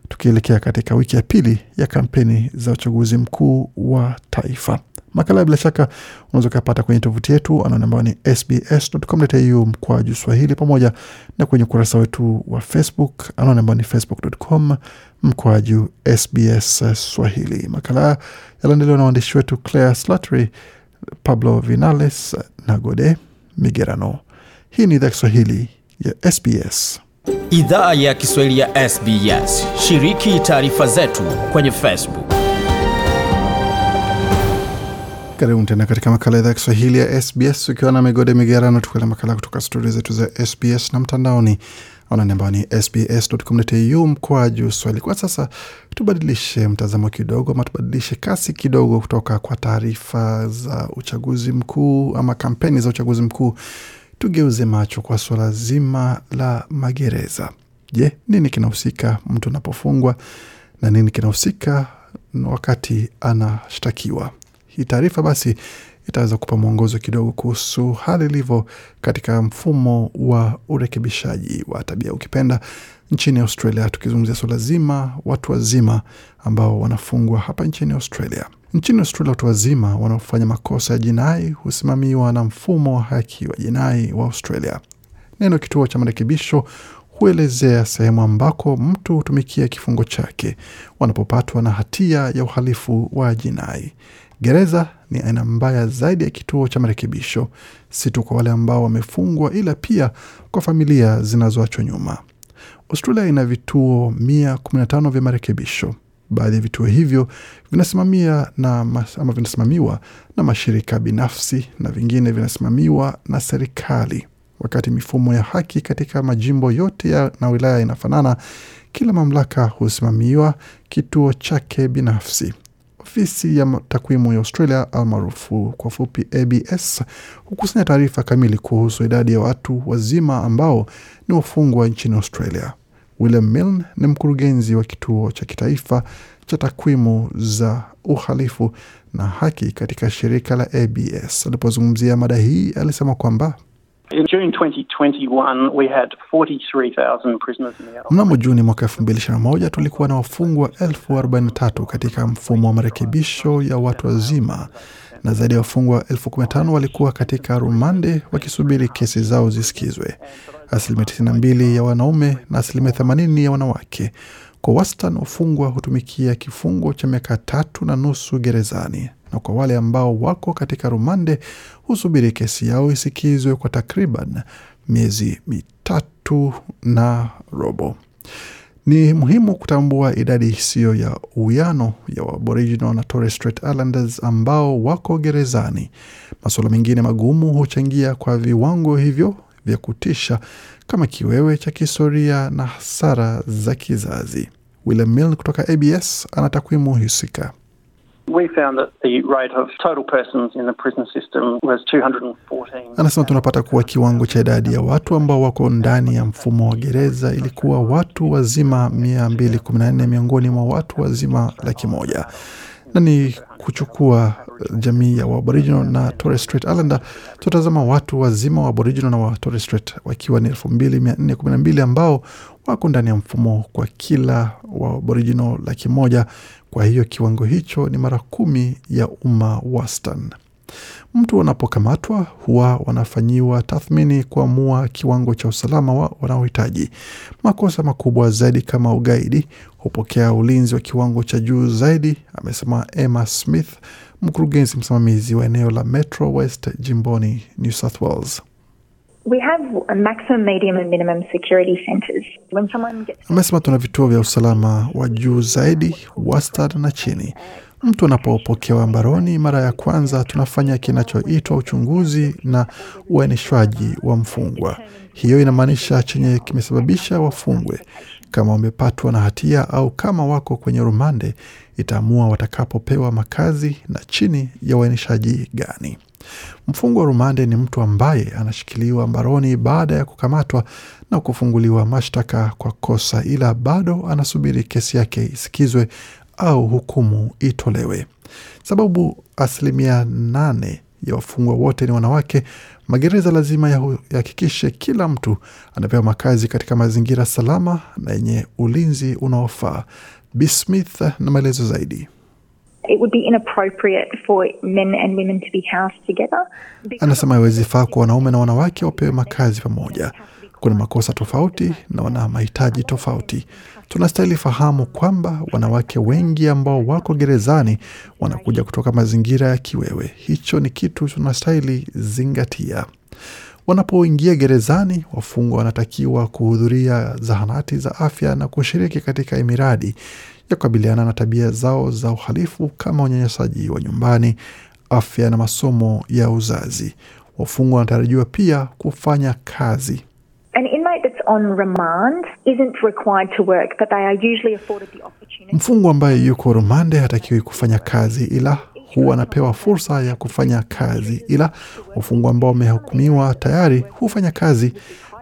tukielekea katika wiki ya pili ya kampeni za uchaguzi mkuu wa taifa. Makala bila shaka unaweza ukapata kwenye tovuti yetu anaone ambayo ni sbs.com.au mkwaju Swahili, pamoja na kwenye ukurasa wetu wa Facebook anaone ambayo ni facebook.com mkwaju SBS Swahili. Makala yaliandaliwa na waandishi wetu Claire Slattery, Pablo Vinales na Gode Migerano. Hii ni idhaa Kiswahili ya SBS. Idhaa ya Kiswahili ya SBS. Shiriki taarifa zetu kwenye Facebook. Karibu tena katika makala idhaa ya Kiswahili ya SBS ukiwa na migode migerano, tukuele makala kutoka studio zetu za SBS na mtandaoni anani ambao ni sbs.com.au mkwaju swahili. Kwa sasa tubadilishe mtazamo kidogo, ama tubadilishe kasi kidogo kutoka kwa taarifa za uchaguzi mkuu ama kampeni za uchaguzi mkuu, tugeuze macho kwa suala zima la magereza. Je, nini kinahusika mtu anapofungwa na nini kinahusika wakati anashtakiwa? Hii taarifa basi itaweza kupa mwongozo kidogo kuhusu hali ilivyo katika mfumo wa urekebishaji wa tabia ukipenda nchini Australia, tukizungumzia suala zima watu wazima ambao wanafungwa hapa nchini Australia. Nchini Australia, watu wazima wanaofanya makosa ya jinai husimamiwa na mfumo wa haki wa jinai wa Australia. Neno kituo cha marekebisho huelezea sehemu ambako mtu hutumikia kifungo chake wanapopatwa na hatia ya uhalifu wa jinai. Gereza ni aina mbaya zaidi ya kituo cha marekebisho, si tu kwa wale ambao wamefungwa, ila pia kwa familia zinazoachwa nyuma. Australia ina vituo 115 vya marekebisho. Baadhi ya vituo hivyo vinasimamia na ama vinasimamiwa na mashirika binafsi na vingine vinasimamiwa na serikali. Wakati mifumo ya haki katika majimbo yote ya, na wilaya inafanana, kila mamlaka husimamiwa kituo chake binafsi. Ofisi ya takwimu ya Australia almaarufu kwa fupi ABS hukusanya taarifa kamili kuhusu idadi ya watu wazima ambao ni wafungwa nchini Australia. William Milne ni mkurugenzi wa kituo cha kitaifa cha takwimu za uhalifu na haki katika shirika la ABS. Alipozungumzia mada hii, alisema kwamba In June 2021, we had 43,000 prisoners in Mnamo Juni mwaka 2021 tulikuwa na wafungwa elfu 43 katika mfumo wa marekebisho ya watu wazima na zaidi ya wafungwa elfu 15 walikuwa katika rumande wakisubiri kesi zao zisikizwe, asilimia 92 ya wanaume na asilimia 80 ya wanawake. Kwa wastani wafungwa hutumikia kifungo cha miaka tatu na nusu gerezani, na kwa wale ambao wako katika rumande husubiri kesi yao isikizwe kwa takriban miezi mitatu na robo. Ni muhimu kutambua idadi isiyo ya uwiano ya Aboriginal na Torres Strait Islanders ambao wako gerezani. Masuala mengine magumu huchangia kwa viwango hivyo vya kutisha kama kiwewe cha kihistoria na hasara za kizazi. William Mill kutoka ABS ana takwimu husika. Anasema tunapata kuwa kiwango cha idadi ya watu ambao wako ndani ya mfumo wa gereza ilikuwa watu wazima 214 miongoni mwa watu wazima laki moja. Na ni kuchukua jamii ya Aboriginal na Torres Strait Islander, tutazama watu wazima wa Aboriginal na wa Torres Strait wakiwa ni 2412 ambao wako ndani ya mfumo kwa kila wa Aboriginal laki moja. Kwa hiyo kiwango hicho ni mara kumi ya umma wastan. Mtu wanapokamatwa huwa wanafanyiwa tathmini kuamua kiwango cha usalama wa wanaohitaji. Makosa makubwa zaidi kama ugaidi hupokea ulinzi wa kiwango cha juu zaidi, amesema Emma Smith, mkurugenzi msimamizi wa eneo la Metro West jimboni New South Wales. Amesema tuna vituo vya usalama wa juu zaidi, wastani na chini. Mtu anapopokewa mbaroni mara ya kwanza, tunafanya kinachoitwa uchunguzi na uainishwaji wa mfungwa. Hiyo inamaanisha chenye kimesababisha wafungwe. Kama wamepatwa na hatia au kama wako kwenye rumande, itaamua watakapopewa makazi na chini ya uainishaji gani. Mfungwa wa rumande ni mtu ambaye anashikiliwa mbaroni baada ya kukamatwa na kufunguliwa mashtaka kwa kosa, ila bado anasubiri kesi yake isikizwe au hukumu itolewe. Sababu asilimia nane ya wafungwa wote ni wanawake, magereza lazima yahakikishe kila mtu anapewa makazi katika mazingira salama na yenye ulinzi unaofaa. Bismith na maelezo zaidi. Anasema haiwezi faa kwa wanaume na wanawake wapewe makazi pamoja. Kuna makosa tofauti na wana mahitaji tofauti. Tunastahili fahamu kwamba wanawake wengi ambao wako gerezani wanakuja kutoka mazingira ya kiwewe. Hicho ni kitu tunastahili zingatia. Wanapoingia gerezani, wafungwa wanatakiwa kuhudhuria zahanati za afya na kushiriki katika miradi ya kukabiliana na tabia zao za uhalifu kama unyanyasaji wa nyumbani, afya na masomo ya uzazi. Wafungwa wanatarajiwa pia kufanya kazi. An inmate that's on remand isn't required to work, but they are usually afforded the opportunity. Mfungwa ambaye yuko rumande hatakiwi kufanya kazi, ila huwa anapewa fursa ya kufanya kazi, ila wafungwa ambao wamehukumiwa tayari hufanya kazi.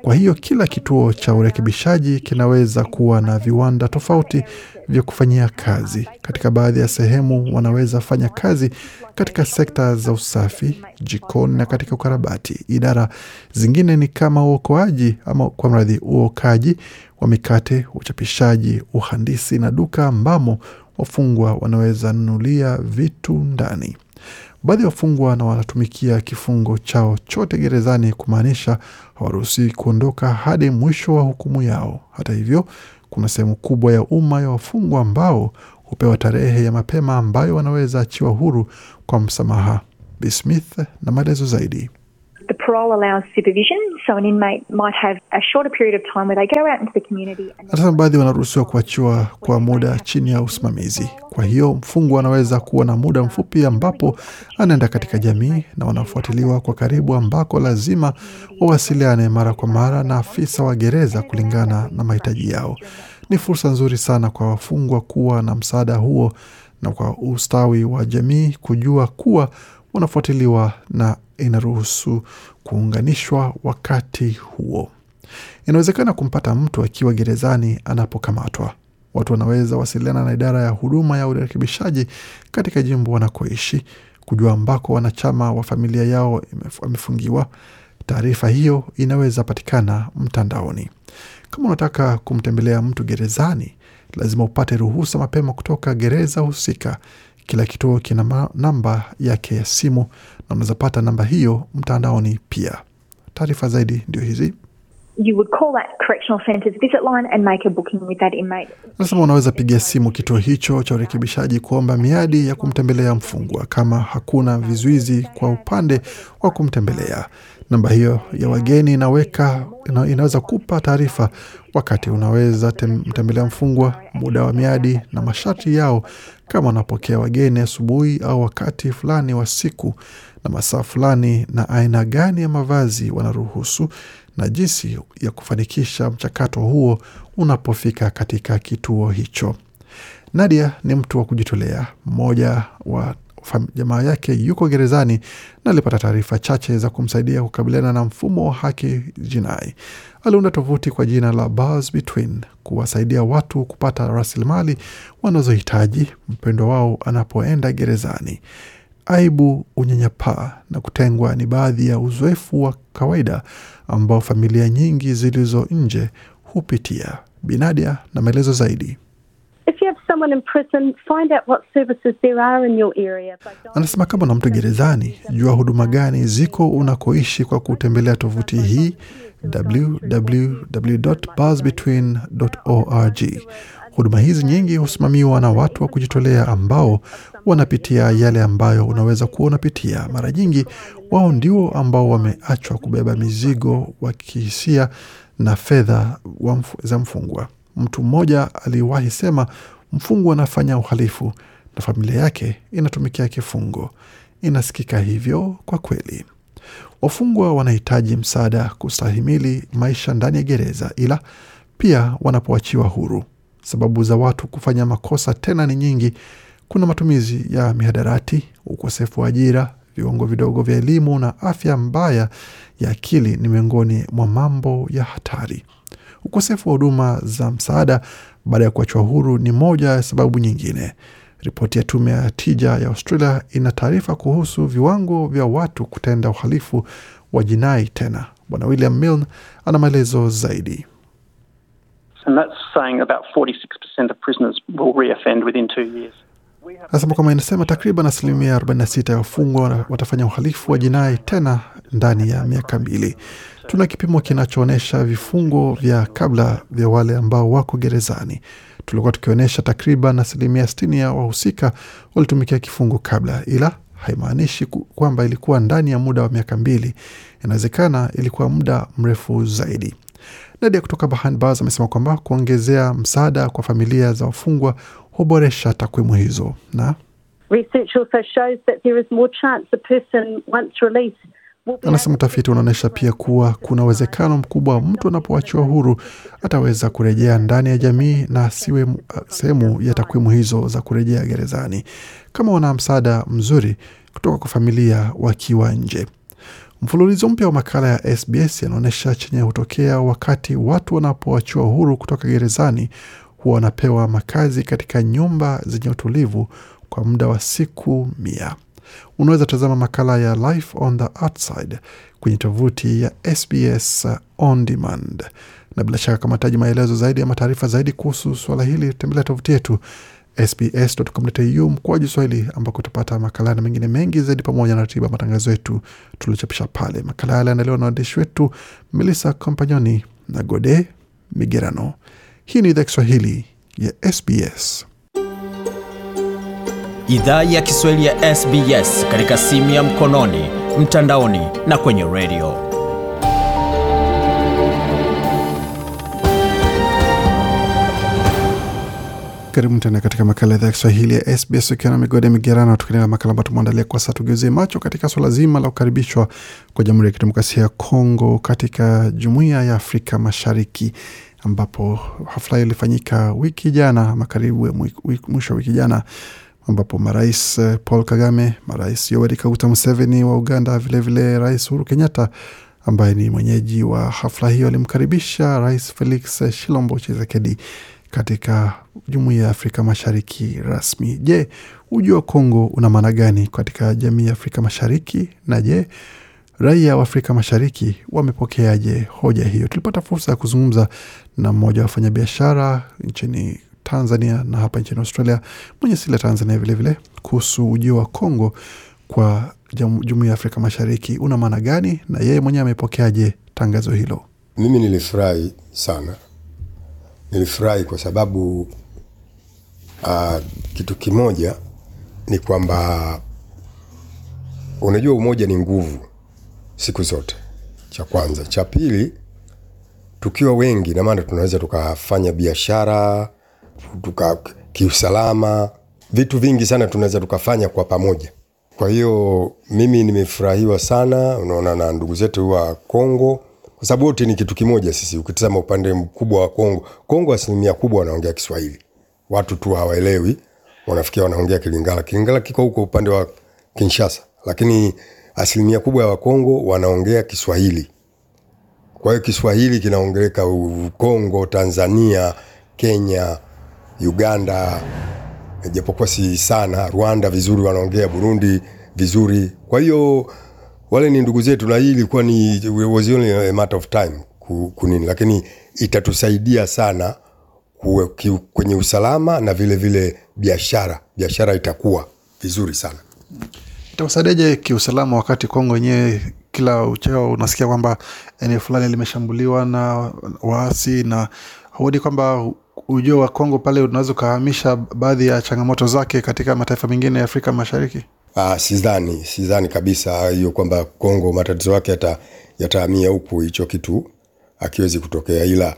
Kwa hiyo kila kituo cha urekebishaji kinaweza kuwa na viwanda tofauti vya kufanyia kazi. Katika baadhi ya sehemu wanaweza fanya kazi katika sekta za usafi, jikoni na katika ukarabati. Idara zingine ni kama uokoaji ama kwa mradhi uokaji wa mikate, uchapishaji, uhandisi na duka ambamo wafungwa wanaweza nunulia vitu ndani. Baadhi ya wafungwa na wanatumikia kifungo chao chote gerezani, kumaanisha hawaruhusiwi kuondoka hadi mwisho wa hukumu yao. Hata hivyo, kuna sehemu kubwa ya umma ya wafungwa ambao hupewa tarehe ya mapema ambayo wanaweza achiwa huru kwa msamaha. B Smith na maelezo zaidi. The parole allows supervision, so an inmate might have a shorter period of time where they go out into the community Anasema baadhi wanaruhusiwa kuachiwa kwa muda chini ya usimamizi. Kwa hiyo mfungwa anaweza kuwa na muda mfupi ambapo anaenda katika jamii na wanafuatiliwa kwa karibu, ambako lazima wawasiliane mara kwa mara na afisa wa gereza kulingana na mahitaji yao. Ni fursa nzuri sana kwa wafungwa kuwa na msaada huo na kwa ustawi wa jamii kujua kuwa wanafuatiliwa na inaruhusu kuunganishwa wakati huo. Inawezekana kumpata mtu akiwa gerezani anapokamatwa. Watu wanaweza wasiliana na idara ya huduma ya urekebishaji katika jimbo wanakoishi kujua ambako wanachama wa familia yao wamefungiwa. Taarifa hiyo inaweza patikana mtandaoni. Kama unataka kumtembelea mtu gerezani, lazima upate ruhusa mapema kutoka gereza husika. Kila kituo kina namba yake ya simu na unaweza pata namba hiyo mtandaoni pia. Taarifa zaidi ndio hizi. Anasema unaweza piga simu kituo hicho cha urekebishaji kuomba miadi ya kumtembelea mfungwa kama hakuna vizuizi kwa upande wa kumtembelea. Namba hiyo ya wageni inaweka ina, inaweza kupa taarifa wakati unaweza mtembelea mfungwa, muda wa miadi na masharti yao, kama unapokea wageni asubuhi au wakati fulani wa siku na masaa fulani, na aina gani ya mavazi wanaruhusu na jinsi ya kufanikisha mchakato huo unapofika katika kituo hicho. Nadia ni mtu wa kujitolea. Mmoja wa jamaa yake yuko gerezani na alipata taarifa chache za kumsaidia kukabiliana na mfumo wa haki jinai. Aliunda tovuti kwa jina la Bars Between kuwasaidia watu kupata rasilimali wanazohitaji mpendwa wao anapoenda gerezani. Aibu, unyanyapaa na kutengwa ni baadhi ya uzoefu wa kawaida ambao familia nyingi zilizo nje hupitia. Binadia na maelezo zaidi. If you have someone in prison, find out what services there are in your area. by going- Anasema kama na mtu gerezani, jua huduma gani ziko unakoishi kwa kutembelea tovuti hii www.buzzbetween.org. Huduma hizi nyingi husimamiwa na watu wa kujitolea ambao wanapitia yale ambayo unaweza kuwa unapitia. Mara nyingi wao ndio ambao wameachwa kubeba mizigo wa kihisia na fedha za mfungwa. Mtu mmoja aliwahi sema, mfungwa anafanya uhalifu na familia yake inatumikia kifungo. Inasikika hivyo kwa kweli. Wafungwa wanahitaji msaada kustahimili maisha ndani ya gereza, ila pia wanapoachiwa huru. Sababu za watu kufanya makosa tena ni nyingi. Kuna matumizi ya mihadarati, ukosefu wa ajira, viwango vidogo vya elimu na afya mbaya ya akili ni miongoni mwa mambo ya hatari. Ukosefu wa huduma za msaada baada ya kuachwa huru ni moja ya sababu nyingine. Ripoti ya tume ya tija ya Australia ina taarifa kuhusu viwango vya watu kutenda uhalifu wa jinai tena. Bwana William Milne ana maelezo zaidi. Anasema kwamba inasema takriban asilimia 46 ya wafungwa watafanya uhalifu wa jinai tena ndani ya miaka mbili. Tuna kipimo kinachoonyesha vifungo vya kabla vya wale ambao wako gerezani. Tulikuwa tukionyesha takriban asilimia 60 ya wahusika walitumikia kifungo kabla, ila haimaanishi kwamba ilikuwa ndani ya muda wa miaka mbili. Inawezekana ilikuwa muda mrefu zaidi. Nadia kutoka Behind Bars amesema kwamba kuongezea msaada kwa familia za wafungwa huboresha takwimu hizo. Na? Research also shows that there is more chance a person, once released, will be Anasema utafiti unaonyesha pia kuwa kuna uwezekano mkubwa mtu anapoachiwa huru ataweza kurejea ndani ya jamii na asiwe sehemu ya takwimu hizo za kurejea gerezani. Kama wana msaada mzuri kutoka kwa familia wakiwa nje. Mfululizo mpya wa makala ya SBS yanaonyesha chenye hutokea wakati watu wanapoachiwa huru kutoka gerezani huwa wanapewa makazi katika nyumba zenye utulivu kwa muda wa siku mia. Unaweza tazama makala ya Life on the Outside kwenye tovuti ya SBS On Demand. Na bila shaka kama taji maelezo zaidi ama taarifa zaidi kuhusu suala hili, tembelea tovuti yetu sbs.com.au mkoaji Swahili, ambako utapata makala na mengine mengi zaidi pamoja na ratiba matangazo yetu tuliochapisha pale. Makala yale yanaelewa na waandishi wetu Melissa Kompanyoni na Gode Migerano. Hii ni idhaa Kiswahili ya SBS. Idhaa ya Kiswahili ya SBS katika simu ya mkononi, mtandaoni na kwenye redio. Karibu tena katika makala idhaa ya Kiswahili ya SBS ukiwa na migode migerano, tukiendelea makala ambayo tumeandalia kwa sasa. Tugeuzie macho katika swala zima la kukaribishwa kwa Jamhuri ya Kidemokrasia ya Kongo katika Jumuiya ya Afrika Mashariki, ambapo hafla hiyo ilifanyika wiki jana ama karibu mwisho wa wiki jana, ambapo marais Paul Kagame, marais Yoweri Kaguta Museveni wa Uganda, vilevile vile Rais Uhuru Kenyatta ambaye ni mwenyeji wa hafla hiyo alimkaribisha Rais Felix Shilombo Tshisekedi katika jumuiya ya Afrika Mashariki rasmi. Je, uji wa Kongo una maana gani katika jamii ya Afrika Mashariki? Na je, raia wa Afrika Mashariki wamepokeaje hoja hiyo? Tulipata fursa ya kuzungumza na mmoja wa wafanyabiashara nchini Tanzania na hapa nchini Australia, mwenye asili ya Tanzania vilevile, kuhusu ujio wa Kongo kwa jumuiya ya Afrika Mashariki una maana gani, na yeye mwenyewe amepokeaje tangazo hilo? Mimi nilifurahi sana nilifurahi kwa sababu uh, kitu kimoja ni kwamba unajua umoja ni nguvu siku zote, cha kwanza. Cha pili, tukiwa wengi, na maana tunaweza tukafanya biashara tuka kiusalama, vitu vingi sana tunaweza tukafanya kwa pamoja. Kwa hiyo mimi nimefurahiwa sana, unaona, na ndugu zetu wa Kongo kwa sababu wote ni kitu kimoja. Sisi ukitazama upande mkubwa wa Kongo, Kongo asilimia kubwa wanaongea Kiswahili, watu tu hawaelewi, wanafikia wanaongea Kilingala. Kilingala kiko huko upande wa Kinshasa, lakini asilimia kubwa ya Wakongo wanaongea Kiswahili. Kwa hiyo Kiswahili kinaongeleka Kongo, Tanzania, Kenya, Uganda, japokuwa si sana, Rwanda vizuri wanaongea, Burundi vizuri. Kwa hiyo wale ni ndugu zetu, na hii ilikuwa ni was only a matter of time kunini, lakini itatusaidia sana kuwe, kwenye usalama na vile vile biashara. Biashara itakuwa vizuri sana. Itakusaidiaje kiusalama wakati Kongo wenyewe kila uchao unasikia kwamba eneo fulani limeshambuliwa na waasi, na huoni kwamba ujio wa Kongo pale unaweza ukahamisha baadhi ya changamoto zake katika mataifa mengine ya Afrika Mashariki? Ah, sidhani sidhani kabisa hiyo kwamba Kongo matatizo yake yata huku, hicho kitu akiwezi kutokea, ila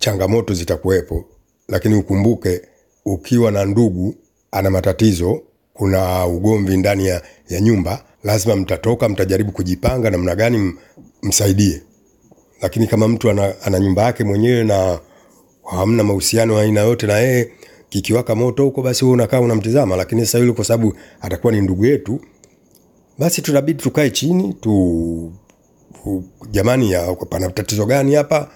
changamoto zitakuwepo. Lakini ukumbuke, ukiwa na ndugu ana matatizo, kuna ugomvi ndani ya, ya nyumba, lazima mtatoka, mtajaribu kujipanga namna gani msaidie. Lakini kama mtu ana, ana nyumba yake mwenyewe na hamna mahusiano aina yote na yeye kikiwaka moto huko, basi wewe unakaa unamtizama. Lakini sasa yule kwa sababu atakuwa ni ndugu yetu, basi tunabidi tukae chini tu, jamani, ya pana tatizo gani hapa,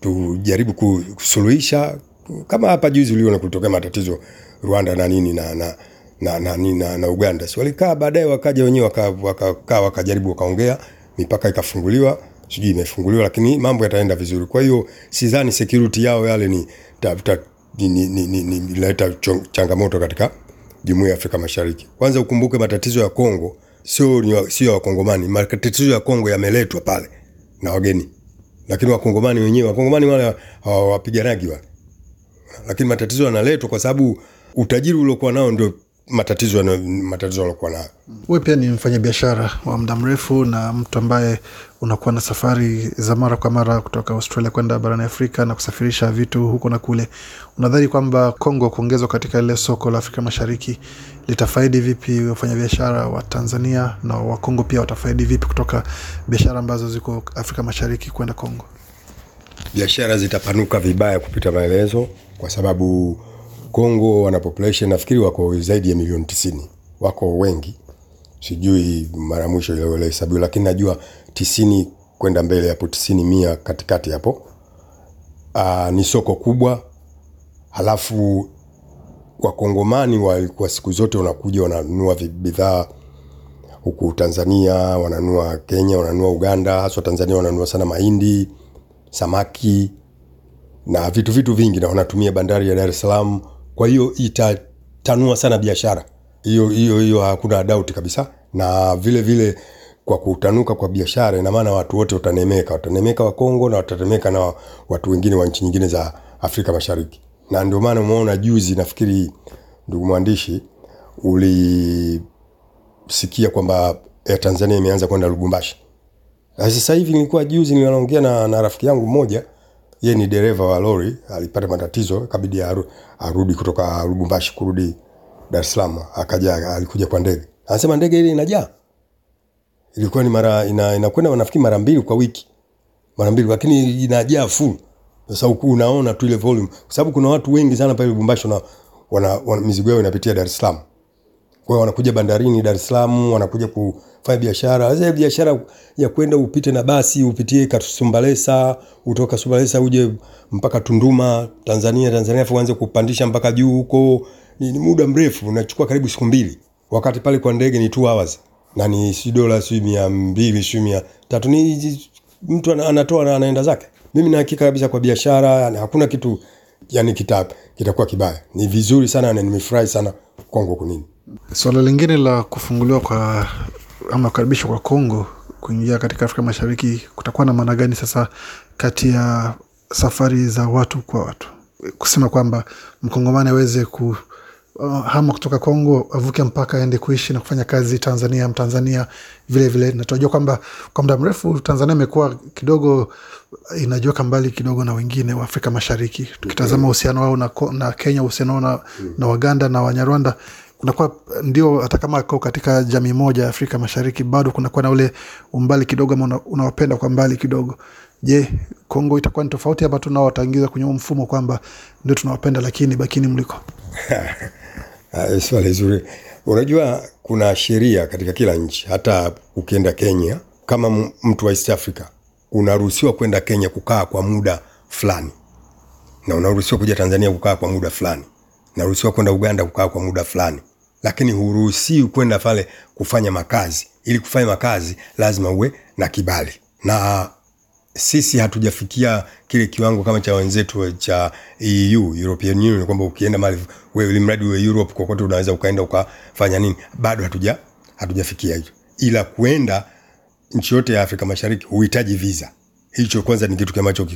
tujaribu kusuluhisha. Kama hapa juzi uliona kulitokea matatizo Rwanda na nini na na na, na, na, na, na Uganda, si walikaa baadaye, wakaja wenyewe wakakaa waka, wakajaribu wakaongea, mipaka ikafunguliwa, sijui imefunguliwa, lakini mambo yataenda vizuri. Kwa hiyo sidhani security yao yale ni ta, ta, inaleta changamoto katika jumuiya ya Afrika Mashariki. Kwanza ukumbuke matatizo ya Kongo sio sio Wakongomani. Matatizo ya Kongo yameletwa pale na wageni, lakini Wakongomani wenyewe, Wakongomani wale hawapiganagi wale, lakini matatizo yanaletwa kwa sababu utajiri uliokuwa nao ndio matatizo matatizo aliokuwa nayo. Wewe pia ni mfanyabiashara wa muda mrefu na mtu ambaye unakuwa na safari za mara kwa mara kutoka Australia kwenda barani Afrika na kusafirisha vitu huko na kule. Unadhani kwamba Kongo kuongezwa katika ile soko la Afrika Mashariki litafaidi vipi wafanyabiashara wa Tanzania na wa Kongo pia watafaidi vipi kutoka biashara ambazo ziko Afrika Mashariki kwenda Kongo? Biashara zitapanuka vibaya kupita maelezo, kwa sababu Kongo wana population nafikiri wako zaidi ya milioni tisini, wako wengi, sijui mara mwisho ile hesabu, lakini najua tisini kwenda mbele hapo, tisini mia katikati hapo. Aa, ni soko kubwa, halafu wakongomani walikuwa siku zote wanakuja wananunua bidhaa huku Tanzania, wananunua Kenya, wananunua Uganda, haswa Tanzania wananunua sana mahindi, samaki na vitu vitu vingi, na wanatumia bandari ya Dar es Salaam. Kwa hiyo itatanua sana biashara hiyo hiyo hiyo, hakuna doubt kabisa. Na vile vile kwa kutanuka kwa biashara, ina maana watu wote watanemeka, watanemeka wa Kongo na watanemeka na watu wengine wa nchi nyingine za Afrika Mashariki. Na ndio maana umeona juzi, nafikiri ndugu mwandishi, ulisikia kwamba Air Tanzania imeanza kwenda Lubumbashi. Sasa hivi nilikuwa juzi ninaongea na, na rafiki yangu mmoja, yeye ni dereva wa lori, alipata matatizo, kabidi aru, arudi kutoka Lubumbashi kurudi Dar es Salaam, akaja alikuja kwa ndege. Anasema ndege ile inajaa. Ilikuwa ni mara ina, inakwenda nafikiri mara mbili kwa wiki. Mara mbili lakini inajaa full. Sasa huku unaona tu ile volume kwa sababu kuna watu wengi sana pale Lubumbashi na wana, wana mizigo yao inapitia Dar es Salaam. Kwa hiyo wanakuja bandarini Dar es Salaam, wanakuja kufanya biashara. Sasa biashara ya kwenda upite na basi, upitie Kasumbalesa, utoka Sumbalesa uje mpaka Tunduma, Tanzania, Tanzania afu uanze kupandisha mpaka juu huko. Ni, ni muda mrefu, unachukua karibu siku mbili. Wakati pale kwa ndege ni 2 hours. Na ni si dola si mia mbili si mia tatu ni mtu anatoa na anaenda zake. Mimi na hakika kabisa kwa biashara, hakuna kitu yani kita kibaya. Ni vizuri sana na nimefurahi sana Kongo kunini. Suala lingine la kufunguliwa kwa ama kukaribishwa kwa Kongo kuingia katika Afrika Mashariki kutakuwa na maana gani sasa kati ya safari za watu kwa watu, kusema kwamba mkongomani aweze ku uh, hama kutoka Kongo avuke mpaka aende kuishi na kufanya kazi Tanzania, Mtanzania vile vile, kwamba kwa muda mrefu Tanzania imekuwa kidogo inajiweka mbali kidogo na wengine wa Afrika Mashariki. Tukitazama uhusiano wao na, na Kenya, uhusiano wao na, na Waganda na Wanyarwanda kunakuwa ndio, hata kama ko katika jamii moja ya Afrika Mashariki, bado kunakuwa na ule umbali kidogo, ama unawapenda kwa mbali kidogo. Je, Kongo itakuwa ni tofauti ama tunao wataingiza kwenye mfumo kwamba ndio tunawapenda, lakini bakini mliko? Swali zuri. Unajua kuna sheria katika kila nchi. Hata ukienda Kenya kama mtu wa East Africa unaruhusiwa kwenda Kenya kukaa kwa muda fulani, na unaruhusiwa kuja Tanzania kukaa kwa muda fulani, unaruhusiwa kwenda Uganda kukaa kwa muda fulani, lakini huruhusiwi kwenda pale kufanya makazi. Ili kufanya makazi lazima uwe na kibali, na sisi hatujafikia kile kiwango kama cha wenzetu cha EU, European Union, kwamba ukienda mali wewe, mradi uwe Europe, kokote unaweza ukaenda ukafanya nini. Bado hatuja hatujafikia hicho, ila kuenda nchi yote ya Afrika Mashariki huhitaji visa. Hicho kwanza ni kitu ambacho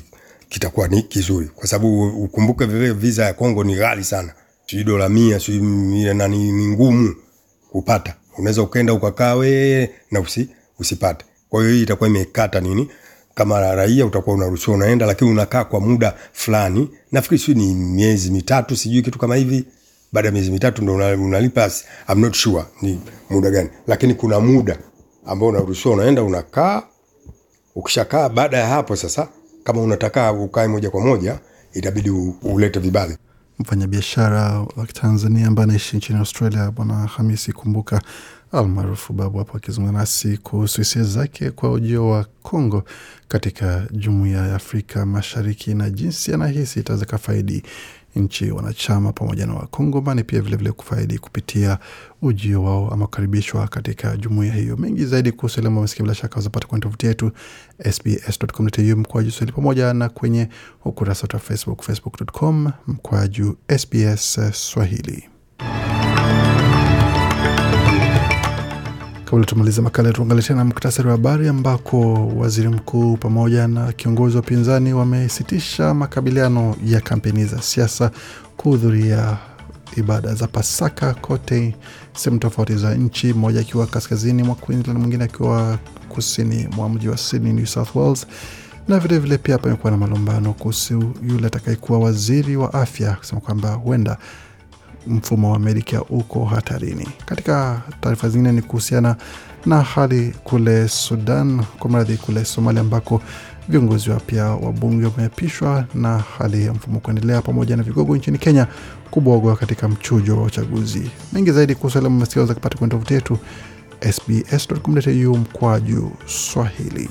kitakuwa ni kizuri, kwa sababu ukumbuke vile visa ya Kongo ni ghali sana, sijui dola mia sijui mia na ni, ni ngumu kupata. Unaweza ukaenda ukakaa wewe na usi, usipate. Kwa hiyo hii itakuwa imekata nini, kama raia utakuwa unaruhusiwa unaenda, lakini unakaa kwa muda fulani. Nafikiri sijui ni miezi mitatu, sijui kitu kama hivi. Baada ya miezi mitatu ndo unalipa, I'm not sure ni muda gani, lakini kuna muda ambao unaruhusiwa unaenda unakaa. Ukishakaa baada ya hapo sasa, kama unataka ukae moja kwa moja, itabidi ulete vibali. Mfanyabiashara wa Tanzania ambaye anaishi nchini Australia, Bwana Hamisi Kumbuka almaarufu Babu hapo akizungumza nasi kuhusu hisia zake kwa ujio wa Kongo katika jumuiya ya Afrika Mashariki na jinsi anahisi itaweza kafaidi nchi wanachama pamoja na Wakongomani pia vilevile kufaidi kupitia ujio wao ama kukaribishwa katika jumuiya hiyo. Mengi zaidi kuhusu elimu wamesikia, bila shaka wazapata kwenye tovuti yetu sbs.com.au mkwaju Swahili pamoja na kwenye ukurasa wetu wa Facebook, facebook.com mkwaju SBS Swahili. Kabla tumalize makala, tuangalie tena muktasari wa habari ambako waziri mkuu pamoja na kiongozi wa upinzani wamesitisha makabiliano ya kampeni za siasa kuhudhuria ibada za Pasaka kote sehemu tofauti za nchi, mmoja akiwa kaskazini mwa Queensland, mwingine akiwa kusini mwa mji wa Sydney, New South Wales. Na vilevile vile pia pamekuwa na malumbano kuhusu yule atakayekuwa waziri wa afya kusema kwamba huenda mfumo wa Medicare uko hatarini. Katika taarifa zingine ni kuhusiana na hali kule Sudan, kwa mradhi kule Somalia, ambako viongozi wapya wa bunge wameapishwa na hali ya mfumo kuendelea, pamoja na vigogo nchini Kenya kubwagwa katika mchujo wa uchaguzi. Mengi zaidi kuhusu yale mmesikia waweza kupata kwenye tovuti yetu sbs.com.au mkwaju Swahili.